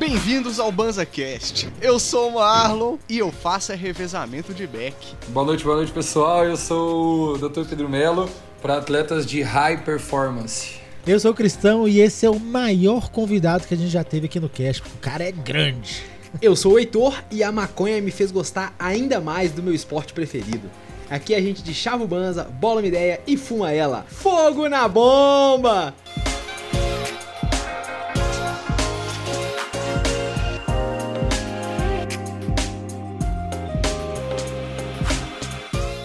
Bem-vindos ao BanzaCast. Eu sou o Marlon e eu faço revezamento de back. Boa noite, boa noite pessoal. Eu sou o Dr. Pedro Melo para atletas de high performance. Eu sou o Cristão e esse é o maior convidado que a gente já teve aqui no cast. O cara é grande. Eu sou o Heitor e a maconha me fez gostar ainda mais do meu esporte preferido. Aqui a gente de chava o banza, bola uma ideia e fuma ela. Fogo na bomba!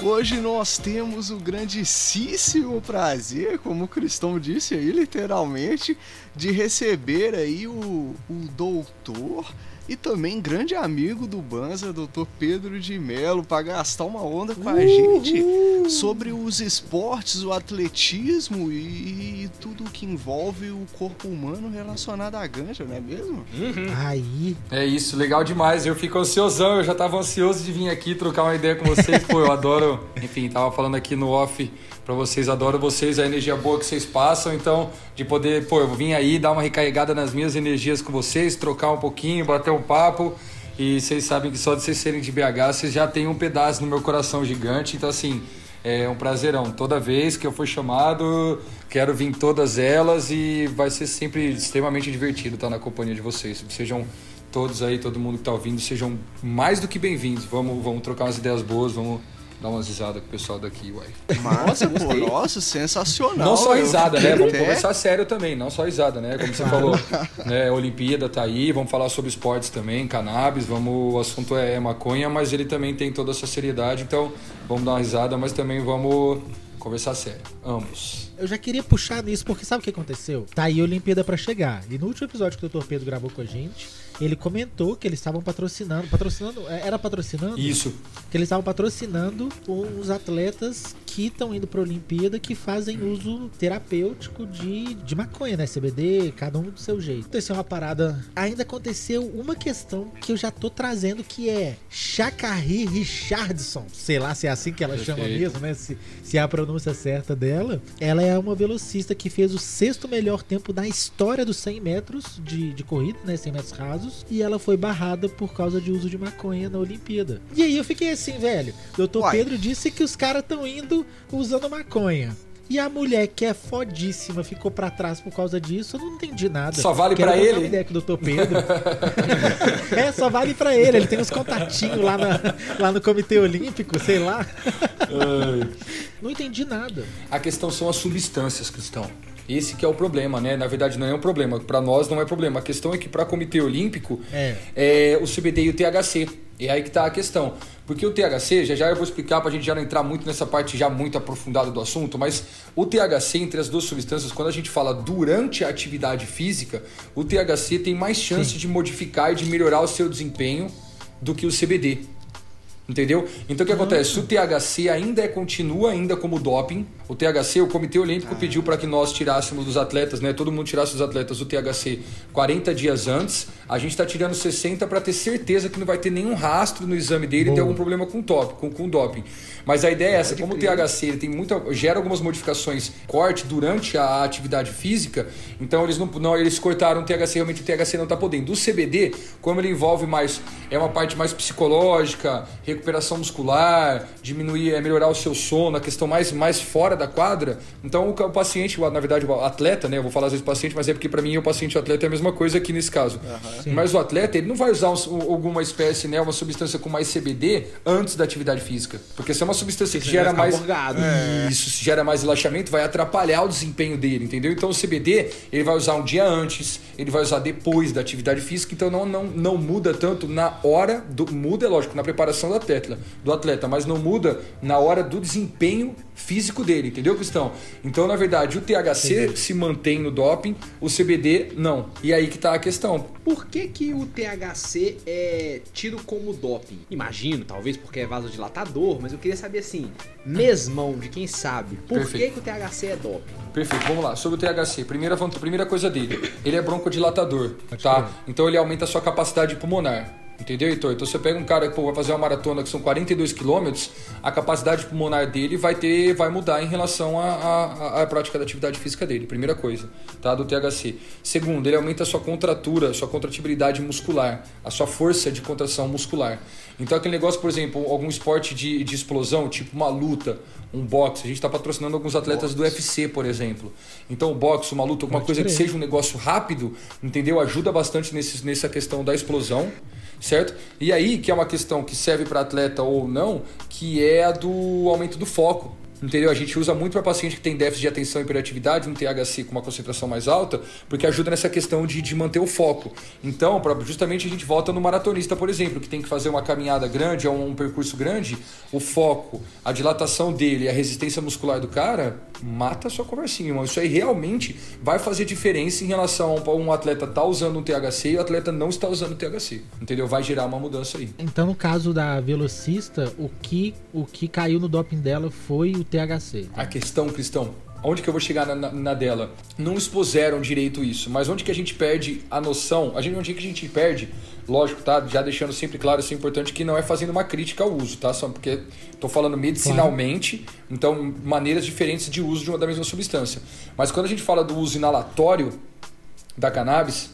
Hoje nós temos o grandíssimo prazer, como o Cristão disse aí, literalmente, de receber aí o, o doutor e também grande amigo do Banza, Dr. Pedro de Melo, para gastar uma onda com a gente sobre os esportes, o atletismo e tudo que envolve o corpo humano relacionado à ganja, não é mesmo? Uhum. Aí. É isso, legal demais. Eu fico ansiosão, eu já tava ansioso de vir aqui trocar uma ideia com vocês. Pô, eu adoro. Enfim, tava falando aqui no off para vocês, adoro vocês, a energia boa que vocês passam, então de poder, pô, eu vim aí dar uma recarregada nas minhas energias com vocês, trocar um pouquinho, bater um papo. E vocês sabem que só de vocês serem de BH, vocês já têm um pedaço no meu coração gigante, então assim, é um prazerão. Toda vez que eu for chamado, quero vir todas elas e vai ser sempre extremamente divertido estar na companhia de vocês. Sejam todos aí, todo mundo que está ouvindo, sejam mais do que bem-vindos. Vamos, vamos trocar umas ideias boas, vamos Dá umas risadas com o pessoal daqui, uai. Nossa, pô, nossa, sensacional. Não só risada, né? Vamos conversar sério também, não só risada, né? Como você falou, né? Olimpíada tá aí, vamos falar sobre esportes também, cannabis, vamos, o assunto é, é maconha, mas ele também tem toda essa seriedade, então vamos dar uma risada, mas também vamos conversar sério, ambos. Eu já queria puxar nisso, porque sabe o que aconteceu? Tá aí a Olimpíada para chegar. E no último episódio que o Dr. Pedro gravou com a gente, ele comentou que eles estavam patrocinando. Patrocinando? É, era patrocinando? Isso. Que eles estavam patrocinando os atletas que estão indo para a Olimpíada que fazem uso terapêutico de, de maconha, né? CBD, cada um do seu jeito. Aconteceu uma parada. Ainda aconteceu uma questão que eu já tô trazendo que é Shakari Richardson. Sei lá se é assim que ela Perfeito. chama mesmo, né? Se, se é a pronúncia certa dela. Ela é uma velocista que fez o sexto melhor tempo da história dos 100 metros de, de corrida, né? 100 metros rasos. E ela foi barrada por causa de uso de maconha na Olimpíada. E aí eu fiquei assim, velho. Doutor Pedro disse que os caras estão indo usando maconha. E a mulher que é fodíssima ficou para trás por causa disso, eu não entendi nada. Só vale para ele? Uma ideia com o Dr. Pedro. é, só vale para ele. Ele tem uns contatinhos lá, na, lá no Comitê Olímpico, sei lá. não entendi nada. A questão são as substâncias, Cristão. Esse que é o problema, né? Na verdade, não é um problema. Para nós não é problema. A questão é que para o Comitê Olímpico é. é o CBD e o THC. É aí que está a questão. Porque o THC, já já eu vou explicar para a gente já não entrar muito nessa parte já muito aprofundada do assunto, mas o THC, entre as duas substâncias, quando a gente fala durante a atividade física, o THC tem mais chance Sim. de modificar e de melhorar o seu desempenho do que o CBD. Entendeu? Então o que acontece? O THC ainda é, continua ainda como doping. O THC, o Comitê Olímpico ah. pediu para que nós tirássemos dos atletas, né? Todo mundo tirasse dos atletas o THC 40 dias antes. A gente está tirando 60 para ter certeza que não vai ter nenhum rastro no exame dele e ter algum problema com, top, com, com doping. Mas a ideia é essa, como o THC ele tem muita, gera algumas modificações corte durante a atividade física, então eles não, não eles cortaram o THC, realmente o THC não está podendo. Do CBD, como ele envolve mais, é uma parte mais psicológica, recuperação muscular, diminuir, é, melhorar o seu sono, a questão mais, mais fora da quadra. Então o, o paciente, na verdade o atleta, né, eu vou falar às vezes paciente, mas é porque para mim o paciente e o atleta é a mesma coisa aqui nesse caso. Uhum. Mas o atleta, ele não vai usar um, alguma espécie, né, uma substância com mais CBD antes da atividade física, porque se é uma substância que gera mais é. isso gera mais relaxamento, vai atrapalhar o desempenho dele, entendeu? Então o CBD ele vai usar um dia antes, ele vai usar depois da atividade física, então não não, não muda tanto na hora do muda é lógico na preparação do atleta, do atleta, mas não muda na hora do desempenho físico dele, entendeu, Cristão? Então na verdade o THC Sim. se mantém no doping, o CBD não. E aí que tá a questão. Por que que o THC é tido como doping? Imagino, talvez porque é vasodilatador, mas eu queria saber assim, mesmão de quem sabe, por que, que o THC é doping? Perfeito, vamos lá. Sobre o THC, primeira, primeira coisa dele, ele é broncodilatador, tá? Então ele aumenta a sua capacidade pulmonar. Entendeu, Heitor? Então você pega um cara que vai fazer uma maratona que são 42 quilômetros, a capacidade pulmonar dele vai ter, vai mudar em relação à, à, prática da atividade física dele. Primeira coisa, tá? Do THC. Segundo, ele aumenta a sua contratura, a sua contratibilidade muscular, a sua força de contração muscular. Então aquele negócio, por exemplo, algum esporte de, de explosão, tipo uma luta, um boxe, a gente está patrocinando alguns atletas boxe. do UFC, por exemplo. Então o boxe, uma luta, alguma Pode coisa crer. que seja um negócio rápido, entendeu? Ajuda bastante nesse, nessa questão da explosão certo? E aí, que é uma questão que serve para atleta ou não, que é a do aumento do foco. Entendeu? A gente usa muito para paciente que tem déficit de atenção e hiperatividade, um THC com uma concentração mais alta, porque ajuda nessa questão de, de manter o foco. Então, pra, justamente a gente volta no maratonista, por exemplo, que tem que fazer uma caminhada grande, um, um percurso grande, o foco, a dilatação dele, a resistência muscular do cara, mata a sua conversinha, irmão. Isso aí realmente vai fazer diferença em relação a um atleta tá usando um THC e o atleta não está usando o THC. Entendeu? Vai gerar uma mudança aí. Então, no caso da velocista, o que, o que caiu no doping dela foi o THC. A questão, Cristão, onde que eu vou chegar na, na, na, dela? Não expuseram direito isso, mas onde que a gente perde a noção? A gente, onde que a gente perde, lógico, tá? Já deixando sempre claro, isso é importante, que não é fazendo uma crítica ao uso, tá? Só porque estou falando medicinalmente, claro. então maneiras diferentes de uso de uma, da mesma substância. Mas quando a gente fala do uso inalatório da cannabis,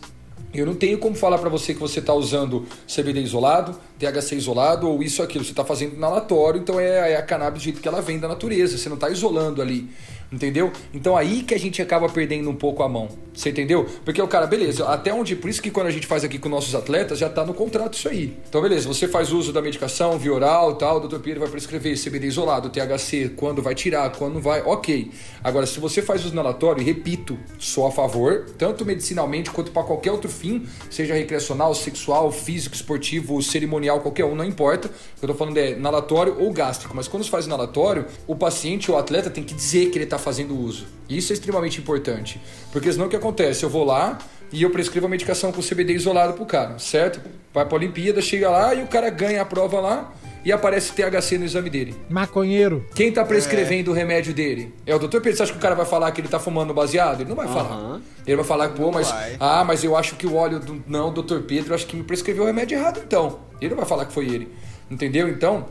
eu não tenho como falar para você que você está usando CBD isolado, THC isolado ou isso ou aquilo. Você está fazendo inalatório, então é, é, a cannabis do jeito que ela vem da natureza. Você não está isolando ali. Entendeu? Então aí que a gente acaba perdendo um pouco a mão. Você entendeu? Porque o cara, beleza, até onde. Por isso que quando a gente faz aqui com nossos atletas, já está no contrato isso aí. Então, beleza, você faz uso da medicação, via oral tal, o doutor Pedro vai prescrever CBD isolado, THC, quando vai tirar, quando vai, ok. Agora, se você faz uso inalatório, repito, sou a favor, tanto medicinalmente quanto para qualquer outro fim, seja recreacional, sexual, físico, esportivo, cerimonial, qualquer um, não importa. O que eu tô falando é inalatório ou gástrico. Mas quando se faz inalatório, o paciente ou o atleta tem que dizer que ele está fazendo uso. Isso é extremamente importante. Porque senão o que acontece? Eu vou lá e eu prescrevo a medicação com CBD isolado pro cara, certo? Vai pra Olimpíada, chega lá e o cara ganha a prova lá e aparece THC no exame dele. Maconheiro. Quem tá prescrevendo é. o remédio dele? É o doutor Pedro. Você acha que o cara vai falar que ele tá fumando baseado? Ele não vai uhum. falar. Ele vai falar, pô, mas. Vai. Ah, mas eu acho que o óleo do. Não, doutor Pedro, eu acho que me prescreveu o remédio errado então. Ele não vai falar que foi ele. Entendeu? Então,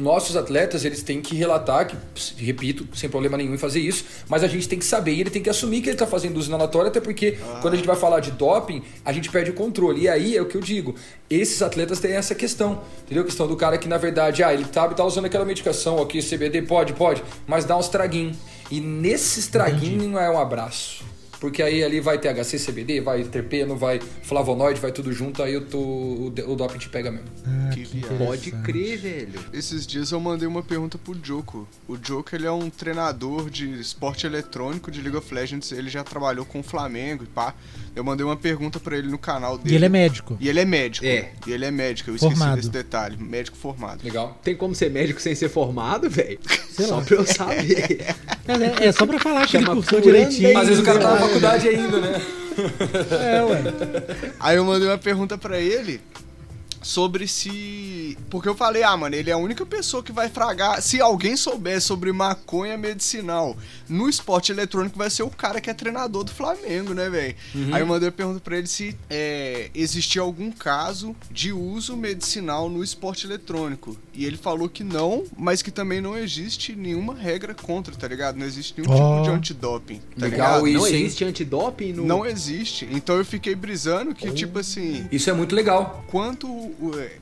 nossos atletas eles têm que relatar, que, repito, sem problema nenhum em fazer isso, mas a gente tem que saber e ele tem que assumir que ele está fazendo uso inalatório, até porque ah. quando a gente vai falar de doping, a gente perde o controle. E aí é o que eu digo, esses atletas têm essa questão, entendeu? A questão do cara que na verdade, ah, ele tá, tá usando aquela medicação, ok, CBD, pode, pode, mas dá uns traguinhos. E nesse estraguinho é um abraço. Porque aí ali vai THC, CBD, vai terpeno, vai flavonoide, vai tudo junto, aí eu tô, o, o doping te pega mesmo. Ah, que que Pode crer, velho. Esses dias eu mandei uma pergunta pro Joko. O Joko, ele é um treinador de esporte eletrônico de League of Legends, ele já trabalhou com o Flamengo e pá. Eu mandei uma pergunta para ele no canal dele. E ele é médico. E ele é médico. É. E ele é médico, eu formado. esqueci desse detalhe. Médico formado. Legal. Tem como ser médico sem ser formado, velho? Só pra eu saber. É, é, só pra falar que ele cursou direitinho. Às vezes o cara tá na faculdade ainda, né? É, ué. Aí eu mandei uma pergunta para ele sobre se. Porque eu falei, ah, mano, ele é a única pessoa que vai fragar. Se alguém souber sobre maconha medicinal no esporte eletrônico, vai ser o cara que é treinador do Flamengo, né, velho? Uhum. Aí eu mandei a pergunta pra ele se é, existia algum caso de uso medicinal no esporte eletrônico. E ele falou que não, mas que também não existe nenhuma regra contra, tá ligado? Não existe nenhum oh. tipo de antidoping. Tá Legal, ligado? isso. Não existe antidoping no. Não existe. Então eu fiquei brisando que, oh. tipo assim. Isso é muito legal. Quanto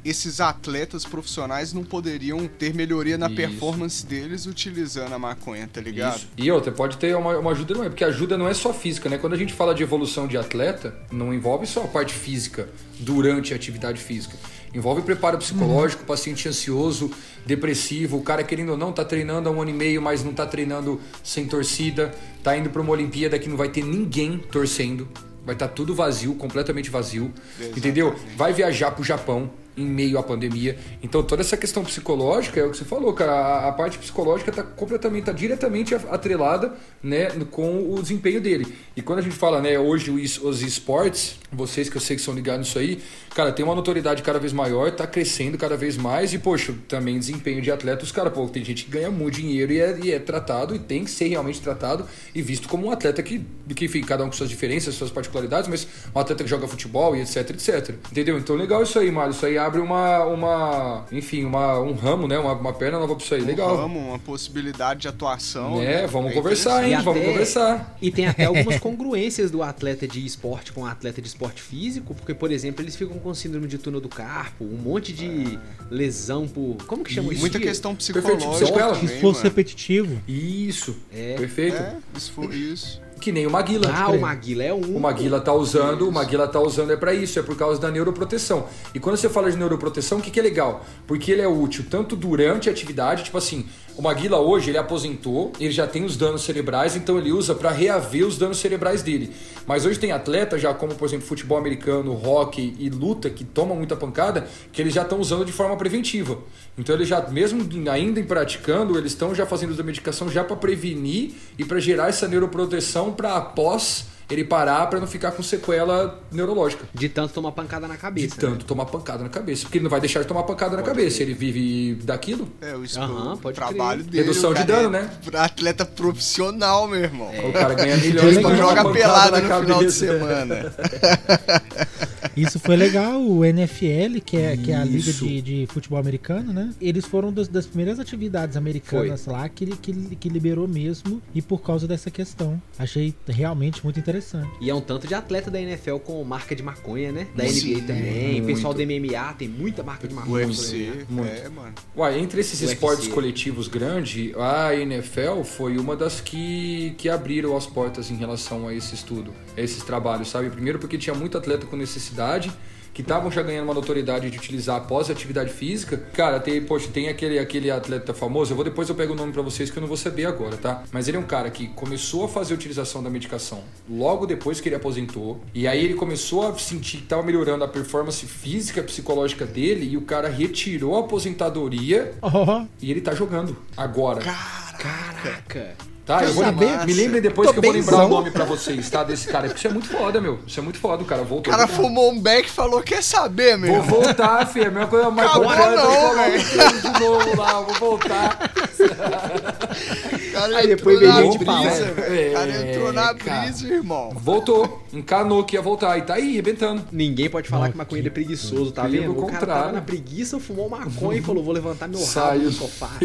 esses atletas profissionais não poderiam ter melhoria na Isso. performance deles utilizando a maconha, tá ligado? Isso. E outra, pode ter uma, uma ajuda, não é? Porque ajuda não é só física, né? Quando a gente fala de evolução de atleta, não envolve só a parte física durante a atividade física. Envolve preparo psicológico, uhum. paciente ansioso, depressivo, o cara querendo ou não tá treinando há um ano e meio, mas não tá treinando sem torcida, tá indo para uma Olimpíada que não vai ter ninguém torcendo vai estar tá tudo vazio, completamente vazio, Exatamente. entendeu? Vai viajar pro Japão, em meio à pandemia. Então toda essa questão psicológica é o que você falou, cara. A, a parte psicológica está completamente, tá diretamente atrelada, né, com o desempenho dele. E quando a gente fala, né, hoje os, os esportes, vocês que eu sei que são ligados nisso aí, cara, tem uma notoriedade cada vez maior, tá crescendo cada vez mais e poxa, também desempenho de atletas, cara, pô, tem gente que ganha muito dinheiro e é, e é tratado e tem que ser realmente tratado e visto como um atleta que, que enfim, cada um com suas diferenças, suas particularidades, mas um atleta que joga futebol e etc, etc. Entendeu? Então legal isso aí, Mário, isso aí abre uma, uma enfim, uma, um ramo, né? Uma, uma perna nova pra isso aí. Um Legal. ramo, uma possibilidade de atuação. É, né? vamos É conversar, hein? E Vamos até- conversar. E tem até algumas congruências do atleta de esporte com o atleta de esporte físico, porque, por exemplo, eles ficam com síndrome de túnel do carpo, um monte de lesão por. Como que chama isso? Muita questão Perfeito, psicológica. também, Esforço mano. repetitivo. Isso. É. Perfeito. É, isso foi isso. Que nem o Maguila. Ah, o Maguila é um. O Maguila tá usando, o Maguila tá usando é para isso, é por causa da neuroproteção. E quando você fala de neuroproteção, o que, que é legal? Porque ele é útil tanto durante a atividade, tipo assim, o Maguila hoje ele aposentou, ele já tem os danos cerebrais, então ele usa para reaver os danos cerebrais dele. Mas hoje tem atleta já como, por exemplo, futebol americano, hockey e luta que tomam muita pancada, que eles já estão usando de forma preventiva. Então eles já mesmo ainda em praticando, eles estão já fazendo uso da medicação já para prevenir e para gerar essa neuroproteção para após ele parar para não ficar com sequela neurológica. De tanto tomar pancada na De cabeça. tanto né? tomar pancada na cabeça. Porque ele não vai deixar de tomar pancada na Pode cabeça. crer. Ele vive daquilo. É, o, Aham, o pode trabalho crer. dele. Redução de dano, é né? Atleta profissional, meu irmão. O cara ganha milhões Ele pra joga pelada na no final de cabeça. semana. Isso foi legal, o NFL, que é, que é a liga de, de futebol americano, né? Eles foram das, das primeiras atividades americanas lá que, que, que liberou mesmo e por causa dessa questão. Achei realmente muito interessante. E é um tanto de atleta da NFL com marca de maconha, né? Da Sim, NBA também. muito. Pessoal do MMA tem muita marca de O maconha. por UFC. exemplo. Muito. É, mano. Uai, entre esses UFC. esportes coletivos grandes, a NFL foi uma das que, que abriram as portas em relação a esse estudo, a esses trabalhos, sabe? Primeiro porque tinha muito atleta com necessidade, que estavam já ganhando uma notoriedade de utilizar após a atividade física. Cara, tem, poxa, tem aquele, aquele atleta famoso, eu vou depois eu pego o nome pra vocês que eu não vou saber agora, tá? Mas ele é um cara que começou a fazer a utilização da medicação logo depois que ele aposentou, e aí ele começou a sentir que tava melhorando a performance física, psicológica dele, e o cara retirou a aposentadoria Oh, e ele tá jogando agora. Caraca. Tá, Quer eu vou saber? me lembrem depois Tô que eu vou lembrar o nome pra vocês, tá? Desse cara. Porque isso é muito foda, meu. Isso é muito foda, o cara O voltou. cara fumou um beck e falou: Quer saber, meu? Vou voltar, filho. É a mesma coisa mais Acabou completa. não, coloca velho. o treino de novo lá, vou voltar. O cara Aí depois veio gente brisa, falando. velho. O cara É, entrou na cara. brisa, irmão. Voltou. Encanou que ia voltar. E tá aí, arrebentando. Ninguém pode falar que maconheiro é preguiçoso, tá Pelo vendo? O cara contrário. tava na preguiça, fumou maconha e falou: vou levantar meu rabo Saiu. do sofá.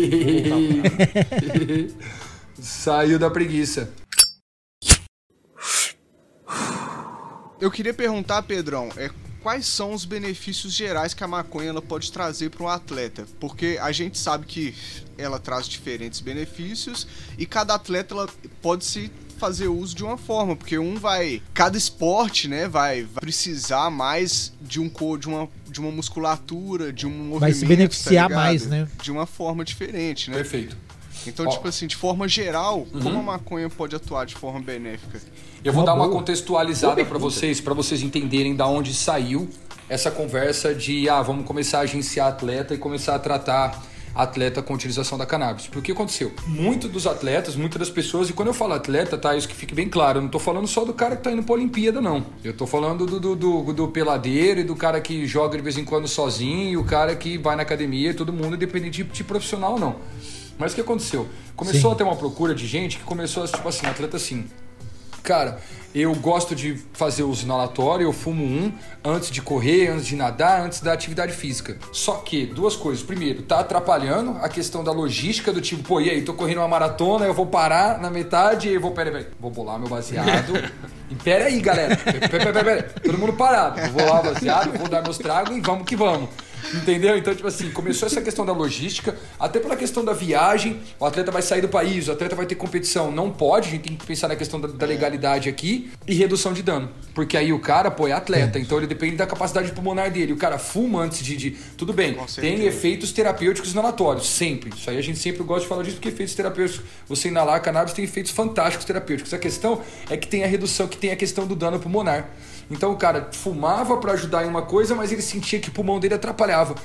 Saiu da preguiça. Eu queria perguntar, Pedrão, é, quais são os benefícios gerais que a maconha ela pode trazer para um atleta? Porque a gente sabe que ela traz diferentes benefícios e cada atleta ela pode se fazer uso de uma forma, porque um vai, cada esporte, né, vai, vai precisar mais de um co- de uma de uma musculatura, de um movimento, Vai se tá beneficiar ligado? mais, né? De uma forma diferente, né? Perfeito. Então, Ó. tipo assim, de forma geral, Uhum. como a maconha pode atuar de forma benéfica? Eu vou Uma dar uma boa. contextualizada Boa para vocês, para vocês entenderem da onde saiu essa conversa de ah, vamos começar a agenciar atleta e começar a tratar atleta com utilização da cannabis. Porque o que aconteceu? Muito dos atletas, muitas das pessoas, e quando eu falo atleta, tá? Isso que fique bem claro, eu não tô falando só do cara que tá indo pra Olimpíada, não. Eu tô falando do, do, do, do peladeiro e do cara que joga de vez em quando sozinho, e o cara que vai na academia, todo mundo, independente de, de profissional ou não. Mas o que aconteceu? Começou Sim. a ter uma procura de gente que começou a, tipo assim, atleta assim, Cara, eu gosto de fazer uso inalatório, eu fumo um antes de correr, antes de nadar, antes da atividade física. Só que, duas coisas. Primeiro, tá atrapalhando a questão da logística do tipo, pô, e aí, tô correndo uma maratona, eu vou parar na metade e eu vou, peraí, peraí, vou bolar meu baseado. e pera aí, galera. Pera, pera, pera, pera. Todo mundo parado. Vou lá o baseado, vou dar meus tragos e vamos que vamos. Entendeu? Então, tipo assim, começou essa questão da logística, até pela questão da viagem. O atleta vai sair do país, o atleta vai ter competição. Não pode, a gente tem que pensar na questão da, da legalidade aqui e redução de dano. Porque aí o cara, pô, é atleta, então ele depende da capacidade pulmonar dele. O cara fuma antes de. de- tudo bem, tem efeitos terapêuticos inalatórios, sempre. Isso aí a gente sempre gosta de falar disso, porque efeitos terapêuticos, você inalar cannabis tem efeitos fantásticos terapêuticos. A questão é que tem a redução, que tem a questão do dano pulmonar. Então o cara fumava para ajudar em uma coisa, mas ele sentia que o pulmão dele atrapalhava.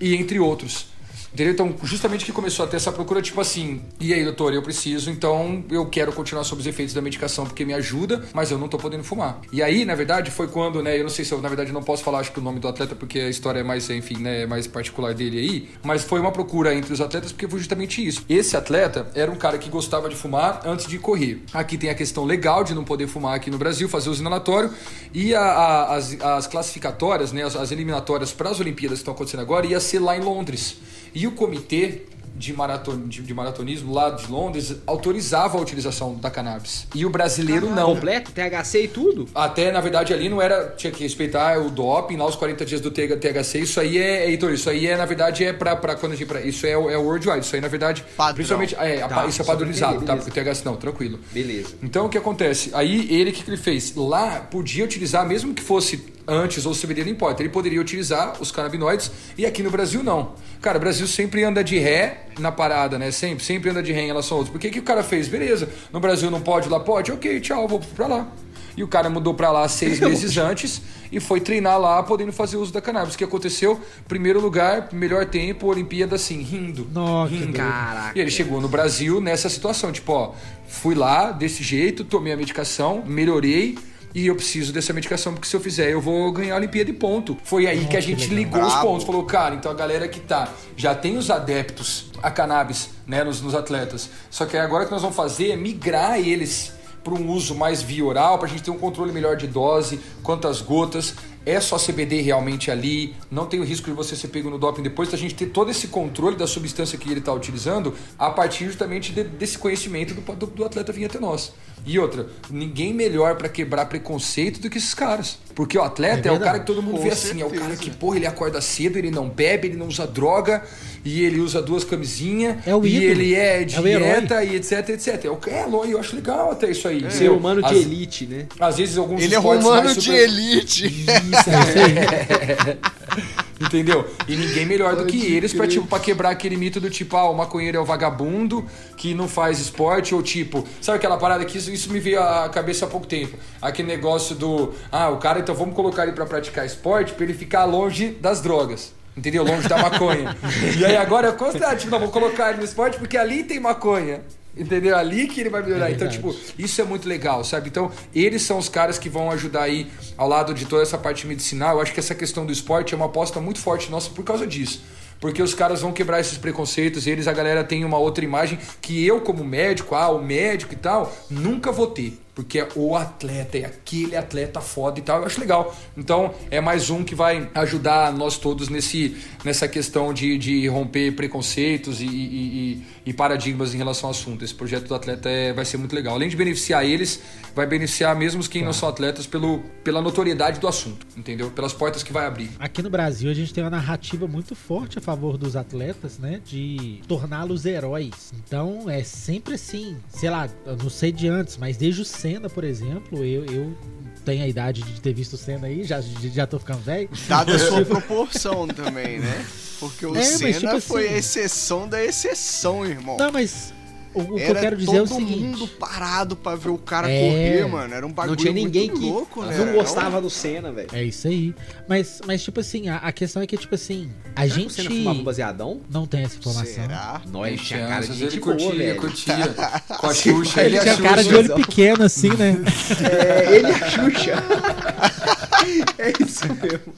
E entre outros. Entendeu? Então, justamente que começou a ter essa procura, tipo assim, e aí, doutor, eu preciso, então eu quero continuar sob os efeitos da medicação porque me ajuda, mas eu não tô podendo fumar. E aí, na verdade, foi quando, né, eu não sei se eu, na verdade, não posso falar, acho que o nome do atleta, porque a história é mais, enfim, né, mais particular dele aí, mas foi uma procura entre os atletas porque foi justamente isso. Esse atleta era um cara que gostava de fumar antes de correr. Aqui tem a questão legal de não poder fumar aqui no Brasil, fazer o inalatório, e a, a, as, as classificatórias, né, as, as eliminatórias para as Olimpíadas que estão acontecendo agora, ia ser lá em Londres. E o comitê de, maraton, de, de, maratonismo lá de Londres autorizava a utilização da cannabis. E o brasileiro não. Completo, THC e tudo? Até, na verdade, ali não era. Tinha que respeitar o doping, lá os 40 dias do THC. Isso aí é, Heitor, isso aí é, na verdade, é pra, pra quando a gente. Pra, isso é, é worldwide. Isso aí, na verdade. Padrão. Principalmente. É, tá, isso é padronizado, entender, tá? Porque o THC não, tranquilo. Beleza. Então o que acontece? Aí ele, o que, que ele fez? Lá podia utilizar, mesmo que fosse antes ou CBD, não importa. Ele poderia utilizar os canabinoides e aqui no Brasil não. Cara, o Brasil sempre anda de ré na parada, né? Sempre, sempre anda de ré em relação a outros. Por que, que o cara fez? Beleza, no Brasil não pode, lá pode? Ok, tchau, vou pra lá. E o cara mudou para lá seis meses antes e foi treinar lá, podendo fazer uso da cannabis. O que aconteceu? Primeiro lugar, melhor tempo, Olimpíada assim, rindo. Nossa, rindo. Caraca. E ele chegou no Brasil nessa situação, tipo, ó, fui lá desse jeito, tomei a medicação, melhorei e eu preciso dessa medicação, porque se eu fizer, eu vou ganhar a Olimpíada e ponto. Foi aí que a gente que ligou os pontos. Falou, cara, então a galera que tá, já tem os adeptos a cannabis, né, nos, nos atletas. Só que agora o que nós vamos fazer é migrar eles para um uso mais via oral, para a gente ter um controle melhor de dose, quantas gotas, é só CBD realmente ali, não tem o risco de você ser pego no doping depois, da gente ter todo esse controle da substância que ele está utilizando a partir justamente de, desse conhecimento do, do, do atleta vir até nós. E outra, ninguém melhor para quebrar preconceito do que esses caras. Porque o atleta é, é o cara que todo mundo Com vê certeza. assim, é o cara que, porra, ele acorda cedo, ele não bebe, ele não usa droga, e ele usa duas camisinhas, é o e ídolo. ele é dieta, é e etc, etc. É o é, eu acho legal até isso aí. É. Ser humano de elite, né? Às vezes alguns Ele é humano de elite. Isso, é Entendeu? E ninguém melhor do que eles pra, tipo, pra quebrar aquele mito do tipo, ah, o maconheiro é o vagabundo que não faz esporte, ou tipo, sabe aquela parada que isso, isso me veio à cabeça há pouco tempo? Aquele negócio do, ah, o cara, então vamos colocar ele para praticar esporte pra ele ficar longe das drogas. Entendeu? Longe da maconha. e aí agora eu considero, tipo, não, vou colocar ele no esporte porque ali tem maconha. Entendeu? Ali que ele vai melhorar. É então, tipo, isso é muito legal, sabe? Então, eles são os caras que vão ajudar aí ao lado de toda essa parte medicinal. Eu acho que essa questão do esporte é uma aposta muito forte nossa por causa disso. Porque os caras vão quebrar esses preconceitos, eles, a galera tem uma outra imagem que eu, como médico, ah, o médico e tal, nunca vou ter. Porque é o atleta, é aquele atleta foda e tal, eu acho legal. Então é mais um que vai ajudar nós todos nesse, nessa questão de, de romper preconceitos e, e, e paradigmas em relação ao assunto. Esse projeto do atleta é, vai ser muito legal. Além de beneficiar eles, vai beneficiar mesmo quem não são atletas pelo, pela notoriedade do assunto, entendeu? Pelas portas que vai abrir. Aqui no Brasil a gente tem uma narrativa muito forte a favor dos atletas, né? De torná-los heróis. Então é sempre assim, sei lá, eu não sei de antes, mas desde o Senna, por exemplo, eu, eu tenho a idade de ter visto o Senna aí, já, já tô ficando velho. Dada a sua proporção também, né? Porque o é, Senna tipo foi assim, a exceção da exceção, irmão. Não, mas o, o que eu quero dizer é o seguinte. Todo mundo parado pra ver o cara é... correr, mano. Era um bagulho Não tinha ninguém que louco, né? não gostava do Senna, velho. É isso aí. Mas, mas tipo assim, a, a questão é que, tipo assim, a Será gente... o Senna fumava baseadão? Não tem essa informação. Será? Nós tinha cara de ele curtia, boa, curtia. Com a Xuxa, ele, ele tinha cara de olho pequeno, assim, né? é, ele e a Xuxa. é isso mesmo.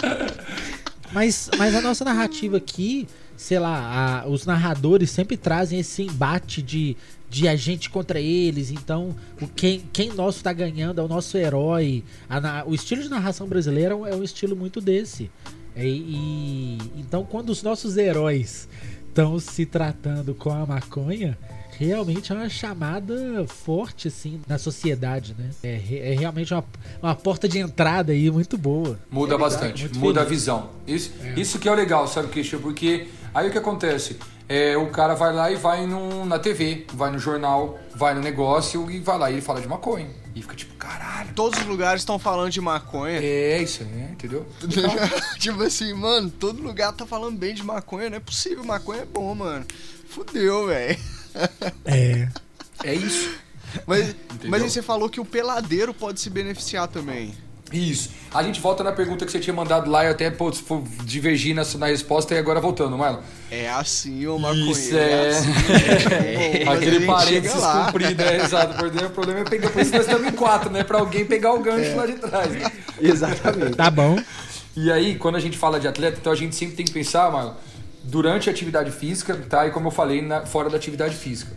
Mas, mas a nossa narrativa aqui sei lá, a, os narradores sempre trazem esse embate de, de a gente contra eles. Então, o quem, quem nosso tá ganhando é o nosso herói. A, o estilo de narração brasileira é um estilo muito desse. E, e então, quando os nossos heróis estão se tratando com a maconha, realmente é uma chamada forte assim na sociedade, né? É, é realmente uma, uma porta de entrada aí muito boa. Muda é bastante, muda feliz. a visão. Isso, é. isso que é o legal, sabe, Christian? Porque Aí o que acontece? É, o cara vai lá e vai no, na TV, vai no jornal, vai no negócio e vai lá e ele fala de maconha. E fica tipo, caralho. Todos os lugares estão falando de maconha. É, isso aí, entendeu? tipo assim, mano, todo lugar tá falando bem de maconha. Não é possível, maconha é bom, mano. Fudeu, velho. É. É isso. Mas, mas aí você falou que o peladeiro pode se beneficiar também. Isso. A gente volta na pergunta que você tinha mandado lá e até pô, divergir na, na resposta e agora voltando, Marlon. É assim, ô maconheiro. Isso, é. é, assim, é. Aquele parênteses comprido, é exato. O problema é pegar. Por isso nós estamos em quatro, né? Pra alguém pegar o gancho é. lá de trás. Né? Exatamente. Tá bom. E aí, quando a gente fala de atleta, então a gente sempre tem que pensar, Marlon, durante a atividade física, tá? E como eu falei, na, fora da atividade física.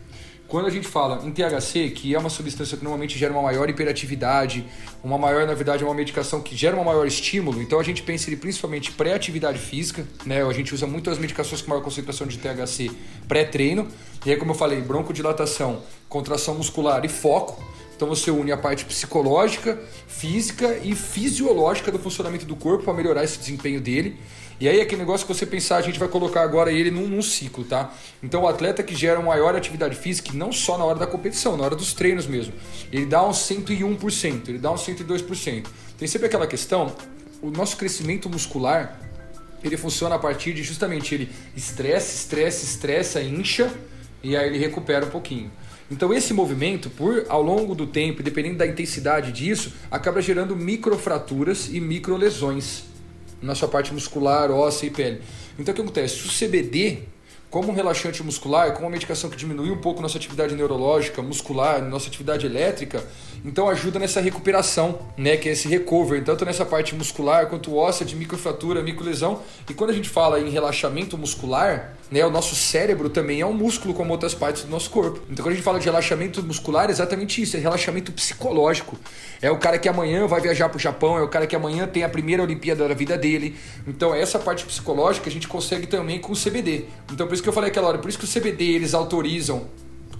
Quando a gente fala em THC, que é uma substância que normalmente gera uma maior hiperatividade, uma maior, na verdade, é uma medicação que gera um maior estímulo, então a gente pensa ele principalmente pré-atividade física, né? A gente usa muito as medicações com maior concentração de THC pré-treino. E aí, como eu falei, broncodilatação, contração muscular e foco. Então você une a parte psicológica, física e fisiológica do funcionamento do corpo para melhorar esse desempenho dele. E aí aquele negócio que você pensar, a gente vai colocar agora ele num, num, ciclo, tá? Então o atleta que gera uma maior atividade física, não só na hora da competição, na hora dos treinos mesmo, ele dá uns 101%, ele dá uns 102%. Tem sempre aquela questão, o nosso crescimento muscular, ele funciona a partir de justamente ele estresse, estresse, estressa, incha e aí ele recupera um pouquinho. Então esse movimento, por ao longo do tempo, dependendo da intensidade disso, acaba gerando microfraturas e microlesões na sua parte muscular, óssea e pele. Então o que acontece? O CBD, como um relaxante muscular, como uma medicação que diminui um pouco nossa atividade neurológica, muscular, nossa atividade elétrica, então ajuda nessa recuperação, né, que é esse recovery, tanto nessa parte muscular quanto óssea de microfratura, microlesão. E quando a gente fala em relaxamento muscular, né, o nosso cérebro também é um músculo como outras partes do nosso corpo. Então quando a gente fala de relaxamento muscular, é exatamente isso, é relaxamento psicológico. É o cara que amanhã vai viajar para o Japão, é o cara que amanhã tem a primeira Olimpíada da vida dele. Então essa parte psicológica a gente consegue também com o CBD. Então isso que eu falei aquela hora, por isso que o CBD eles autorizam